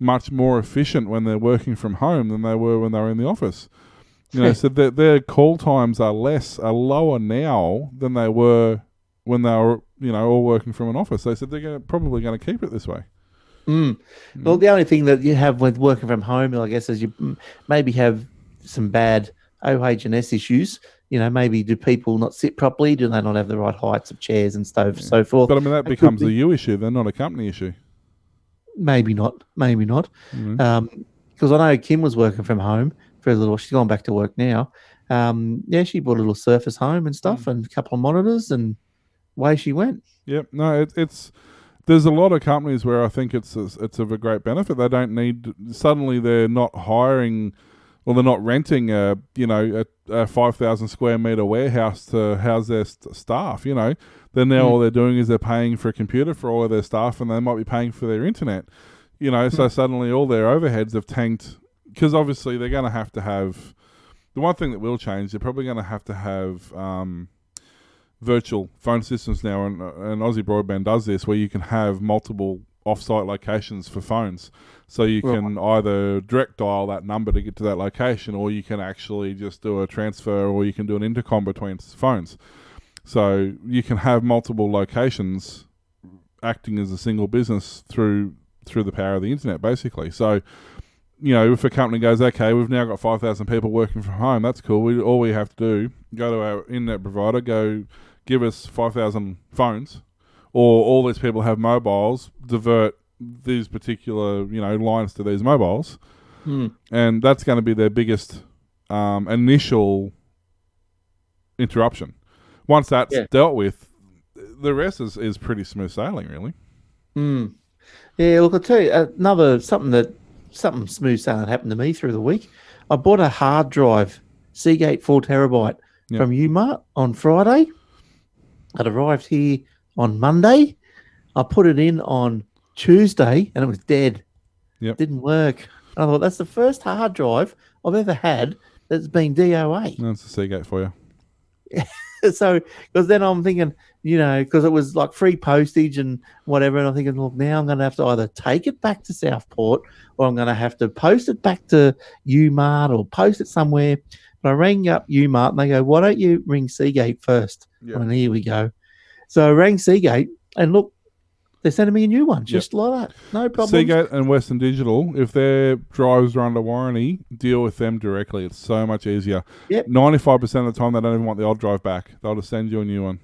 Much more efficient when they're working from home than they were when they were in the office. You know, [laughs] so their, their call times are less, are lower now than they were when they were, you know, all working from an office. They said they're gonna, probably going to keep it this way. Mm. Well, the only thing that you have with working from home, I guess, is you mm, maybe have some bad OH&S issues. You know, maybe do people not sit properly? Do they not have the right heights of chairs and so, so forth? But I mean, that It becomes a you issue, then not a company issue. Maybe not. Maybe not. Mm-hmm. Um, because I know Kim was working from home for a little. She's gone back to work now. Um, yeah, she bought a little Surface Home and stuff, mm. and a couple of monitors, and away she went. Yep. No, it, it's there's a lot of companies where I think it's it's of a great benefit. They don't need suddenly they're not hiring or they're not renting a you know a, a five thousand square meter warehouse to house their st- staff. You know, then now Mm. all they're doing is they're paying for a computer for all of their staff, and they might be paying for their internet. You know, so suddenly all their overheads have tanked because obviously they're going to have to have the one thing that will change. They're probably going to have to have um, virtual phone systems now, and, and Aussie Broadband does this, where you can have multiple off-site locations for phones. So you can either direct dial that number to get to that location, or you can actually just do a transfer, or you can do an intercom between phones. So you can have multiple locations acting as a single business through through the power of the internet, basically. So you know, if a company goes, okay, we've now got 5,000 people working from home, that's cool. We, all we have to do, go to our internet provider, go give us 5,000 phones, or all these people have mobiles, divert these particular, you know, lines to these mobiles. Hmm. And that's going to be their biggest um, initial interruption. Once that's Yeah. dealt with, the rest is, is pretty smooth sailing, really. Hmm. Yeah, look, I'll tell you another something that something smooth sailing happened to me through the week. I bought a hard drive, Seagate four terabyte Yep. from Umart on Friday. It arrived here on Monday. I put it in on Tuesday and it was dead. Yep. Didn't work. I thought that's the first hard drive I've ever had that's been DOA. That's a Seagate for you. [laughs] [laughs] so because then I'm thinking, you know, because it was like free postage and whatever, and I'm thinking, look, now I'm going to have to either take it back to Southport or I'm going to have to post it back to Umart or post it somewhere. But I rang up Umart and they go, why don't you ring Seagate first? Yeah. And here we go. So I rang Seagate and look, they're sending me a new one, just like that, no problem. Seagate and Western Digital, if their drives are under warranty, deal with them directly. It's so much easier. Yep. 95% of the time, they don't even want the old drive back. They'll just send you a new one.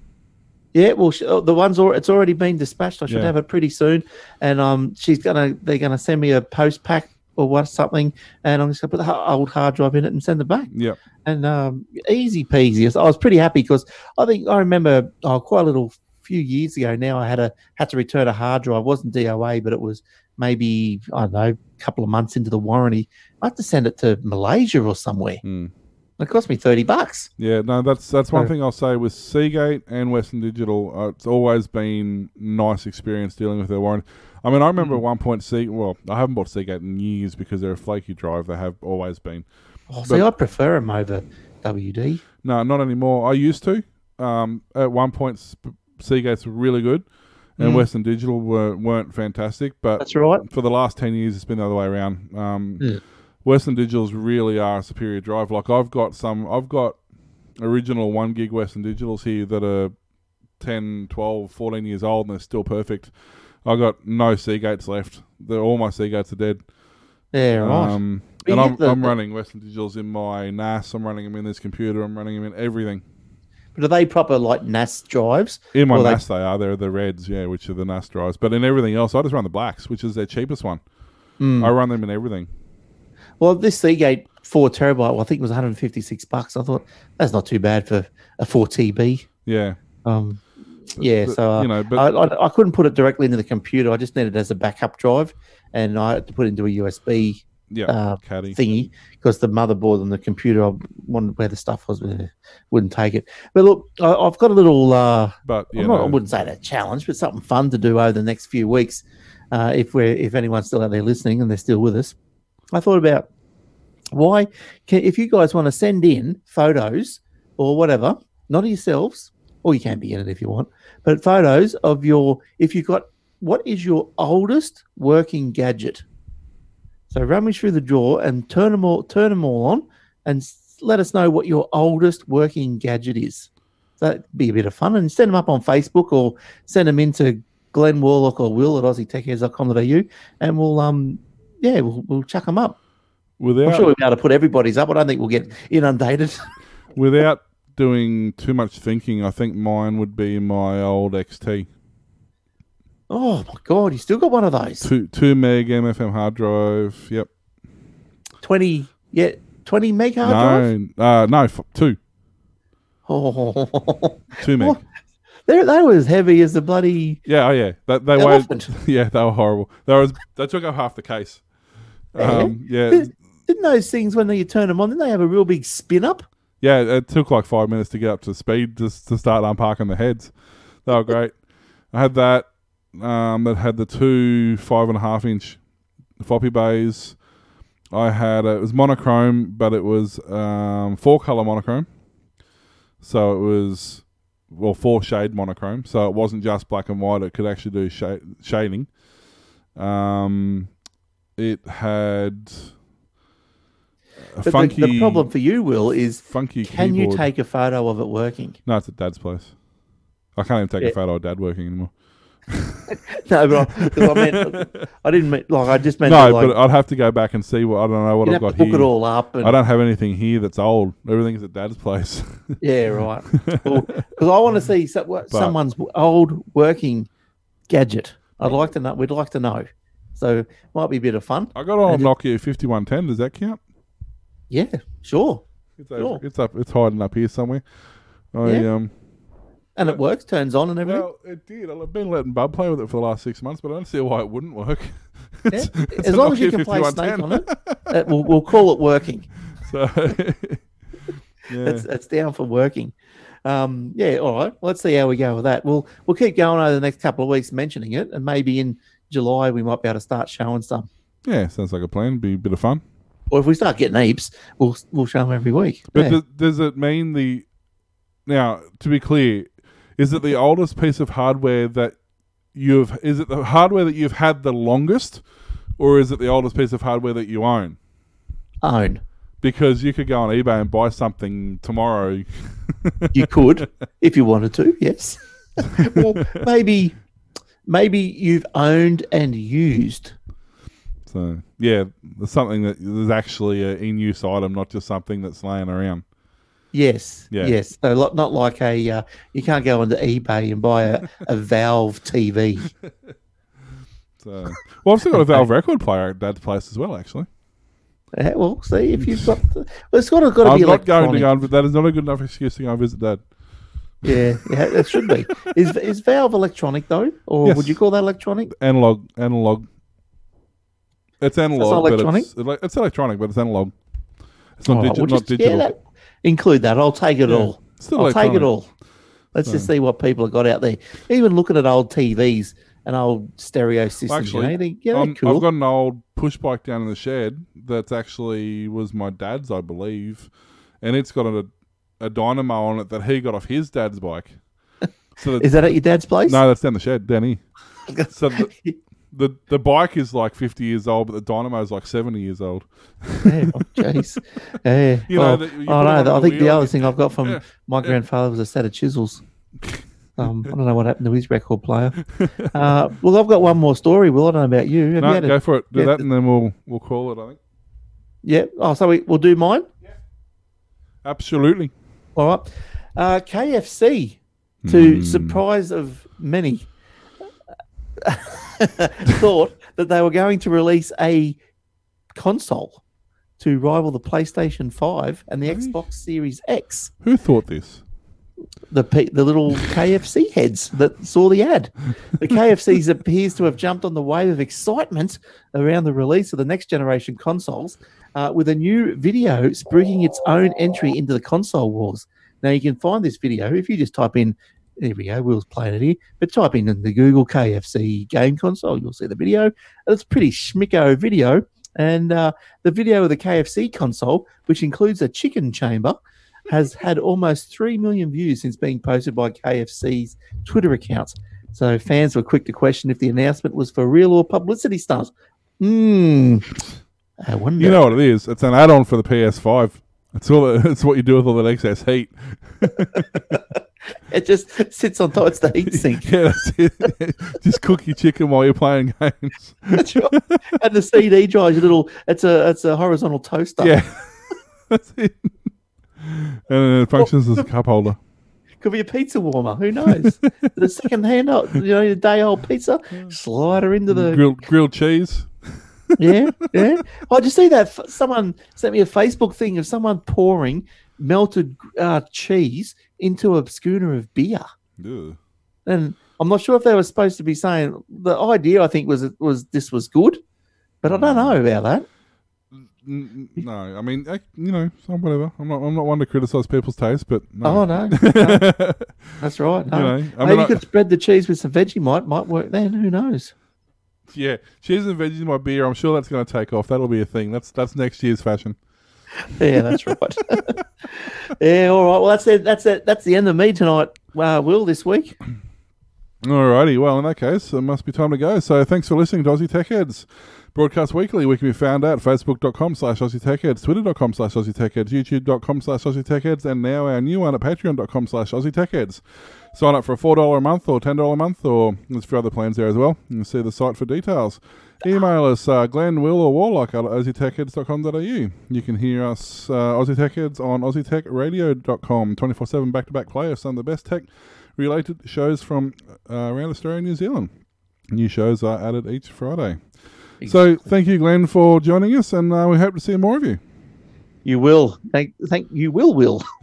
Yeah, well, sh- oh, the one's al- it's already been dispatched. I should Yeah. have it pretty soon, and um, she's gonna they're gonna send me a post pack or what something, and I'm just gonna put the old hard drive in it and send it back. Yep. And um, easy peasy. I was pretty happy because I think I remember oh, quite a little few years ago. Now I had a had to return a hard drive. It wasn't DOA, but it was maybe I don't know, a couple of months into the warranty. I had to send it to Malaysia or somewhere. Mm. It cost me thirty bucks. Yeah, no, that's that's one So- thing I'll say with Seagate and Western Digital. Uh, it's always been nice experience dealing with their warranty. I mean, I remember Mm. at one point, Sea, well, I haven't bought Seagate in years because they're a flaky drive. They have always been. Oh, see, I prefer them over WD. No, not anymore. I used to. Um, at one point, Sp- Seagate's were really good, and Mm. Western Digital were, weren't fantastic. But That's right. for the last 10 years, it's been the other way around. Um, Yeah. Western Digitals really are a superior drive. Like, I've got some, I've got original 1 gig Western Digitals here that are 10, 12, 14 years old and they're still perfect. i got no Seagates left. They're, all my Seagates are dead. Yeah, right. Um, and I'm, the- I'm running Western Digitals in my NAS. I'm running them in this computer. I'm running them in everything. Are they proper like NAS drives? In my Well, they- NAS, they are. They're the reds, yeah, which are the NAS drives. But in everything else, I just run the blacks, which is their cheapest one. Hmm. I run them in everything. Well, this Seagate four terabyte, well, I think it was 156 bucks. I thought that's not too bad for a four TB. Yeah, Um, yeah, but, so uh, you know, but- I, I, I couldn't put it directly into the computer. I just needed it as a backup drive, and I had to put it into a USB yeah, uh, caddy. thingy because the motherboard on the computer I wanted where the stuff was uh, wouldn't take it. But look, I, I've got a little. Uh, But not, I wouldn't say that challenge, but something fun to do over the next few weeks. Uh, if we're if anyone's still out there listening and they're still with us, I thought about why can, if you guys want to send in photos or whatever, not of yourselves, or you can be in it if you want, but photos of your if you've got what is your oldest working gadget. So rummage through the drawer and turn them all turn them all on, and let us know what your oldest working gadget is. That'd be a bit of fun. And send them up on Facebook or send them into Glenn Warlock or Will at AussieTechheads.com.au and we'll um yeah, we'll, we'll chuck them up. Without, I'm sure we'll be able to put everybody's up. I don't think we'll get inundated. without doing too much thinking, I think mine would be my old XT. Oh my god, you still got one of those. Two two meg MFM hard drive. Yep. Twenty yeah, twenty meg hard drive. no, uh, no, f- two, Oh, two meg. What? they they were as heavy as the bloody Yeah, oh yeah. That they weighed. [laughs] Yeah, they were horrible. They was they took up half the case. Um, yeah, Did- Didn't those things when you turn them on, didn't they have a real big spin up? yeah. It took like five minutes to get up to speed just to start unparking the heads. They were great. I had that. Um, that had the two five and a half inch floppy bays. I had a, it was monochrome, but it was um, four color monochrome. So it was well four shade monochrome. So it wasn't just black and white. It could actually do shade, shading. Um, it had a But the, the problem for you, Will, is funky can you take a photo of it working? No, it's at Dad's place. I can't even take Yeah. a photo of Dad working anymore. [laughs] no, but I, I meant I didn't mean like I just meant No, like, but I'd have to go back and see what I don't know what I've have to got book here. it all up. And, I don't have anything here that's old. Everything's at Dad's place. [laughs] Yeah, right. Because I want to see so, what, someone's old working gadget. I'd like to know. We'd like to know. So might be a bit of fun. I got on Nokia fifty one ten. Does that count? Yeah, sure. It's, over, Sure. it's up. It's hiding up here somewhere. I Yeah. um. And it works, turns on and everything. Well, it did. I've been letting Bub play with it for the last six months, but I don't see why it wouldn't work. It's- [laughs] Yeah. it's As long as you can play Snake on it, uh, we'll, we'll call it working. [laughs] So, [laughs] yeah. It's, it's down for working. Um, yeah, all right. Let's see how we go with that. We'll we'll keep going over the next couple of weeks mentioning it, and maybe in July we might be able to start showing some. yeah, sounds like a plan. Be a bit of fun. Or if we start getting heaps, we'll we'll show them every week. But Yeah. does, does it mean the now? To be clear, is it the oldest piece of hardware that you've? Is it the hardware that you've had the longest, or is it the oldest piece of hardware that you own? Own. Because you could go on eBay and buy something tomorrow. You could, [laughs] if you wanted to, yes. [laughs] well, maybe, maybe you've owned and used. So yeah, there's something that is actually a in use item, not just something that's laying around. Yes, Yeah. yes. So not like a, uh, you can't go onto eBay and buy a, a Valve TV. [laughs] So well, I've still got a Valve record player at Dad's place as well. Actually, Uh, well, see if you've got, the, well, it's got to, got to I'm be not going to go. And, that is not a good enough excuse to go visit Dad. Yeah, yeah, it should be. [laughs] Is is Valve electronic though, or Yes. would you call that electronic? Analog, analog. It's analog, but electronic? it's it's electronic, but it's analog. It's not, right, digi- not digital. Yeah, that, include that. I'll take it Yeah, all. Still I'll take it all. Let's just see what people have got out there. Even looking at old TVs and old stereo systems, Actually, you know, they, yeah, Um, cool. I've got an old push bike down in the shed that's actually was my dad's, I believe, and it's got a, a dynamo on it that he got off his dad's bike. So the, [laughs] Is that at your dad's place? no, that's down the shed, here. [laughs] So the, the the bike is like fifty years old, but the dynamo is like seventy years old. yeah, oh, jeez. Yeah. [laughs] You know, well, that you it know. on I think the other thing I've got from [laughs] Yeah. my grandfather was a set of chisels. [laughs] Um, I don't know what happened to his record player. Uh, well, I've got one more story. Will I don't know about you? Have you No, a- go for it. Do yeah, that, and then we'll we'll call it. I think yeah. Oh, so we, we'll do mine. Yeah. absolutely. All right. Uh, KFC, to Hmm. surprise of many, [laughs] thought that they were going to release a console to rival the PlayStation 5 and the? Xbox Series X. Who thought this? The pe- the little [laughs] KFC heads that saw the ad. The KFCs [laughs] appears to have jumped on the wave of excitement around the release of the next generation consoles, uh, with a new video spruiking its own entry into the console wars. Now you can find this video if you just type in. There we go. Will's playing it here. But type in the Google KFC game console. You'll see the video. It's a pretty schmicko video. And uh, the video of the KFC console, which includes a chicken chamber, has [laughs] had almost 3 million views since being posted by KFC's Twitter accounts. So fans were quick to question if the announcement was for real or publicity stunt. Hmm. I wonder. You know what it is? It's an add-on for the PS5. It's all. [laughs] It's what you do with all that excess heat. [laughs] it just sits on top. It's the heat sink. [laughs] Yeah, that's it. [laughs] Just cook your chicken while you're playing games. That's right. And the CD drive, your little. It's a it's a horizontal toaster. Yeah, [laughs] that's it. And it functions as a cup holder. Could be a pizza warmer. Who knows? the second hand, you know, the day old pizza. Slide her into the Grilled grilled cheese. yeah, yeah. Oh, did you see that? Someone sent me a Facebook thing of someone pouring melted uh, cheese into a schooner of beer. Ugh. And I'm not sure if they were supposed to be saying the idea. I think was was this was good, but I don't mm. know about that. No, I mean, I, you know, whatever. I'm not. I'm not one to criticize people's taste, but no. Oh no, [laughs] no, that's right. No. You know, I Maybe mean, you I- could spread the cheese with some Vegemite. Might work then. Who knows? yeah, cheese and veggies in my beer. I'm sure that's going to take off. That'll be a thing. That's that's next year's fashion. Yeah, that's right. [laughs] yeah, all right. Well, that's it. That's it. That's the end of me tonight. Uh, Will this week. Alrighty, well, in that case, it must be time to go. So thanks for listening to Aussie Tech Heads. Broadcast weekly, we can be found at facebook.com slash Aussie Tech Heads, twitter.com slash Aussie Tech Heads, youtube.com slash Aussie Tech Heads, and now our new one at patreon.com slash Aussie Tech Heads. Sign up for a $4 a month or $10 a month, or there's a few other plans there as well. You can see the site for details. Email us, uh, Glenn, Will, or Warlock at aussietechheads.com.au. You can hear us, uh, Aussie Tech Heads, on aussietechradio.com, 24 7 back to back play of some of the best tech related shows from uh, around Australia and New Zealand. New shows are added each Friday. So thank you, Glenn, for joining us, and uh, we hope to see more of you. You will. Thank, thank you. Will, will. [laughs]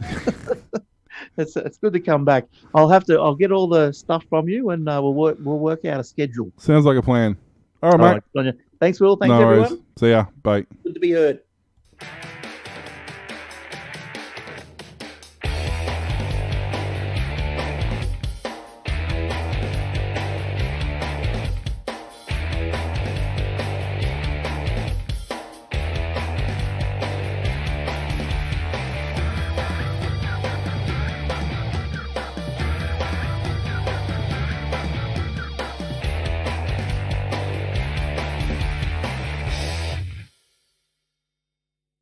it's it's good to come back. I'll have to. I'll get all the stuff from you, and uh, we'll work. We'll work out a schedule. Sounds like a plan. All right, All mate. right, Thanks, Will. Thanks, no everyone. worries. See ya. Bye. Good to be heard.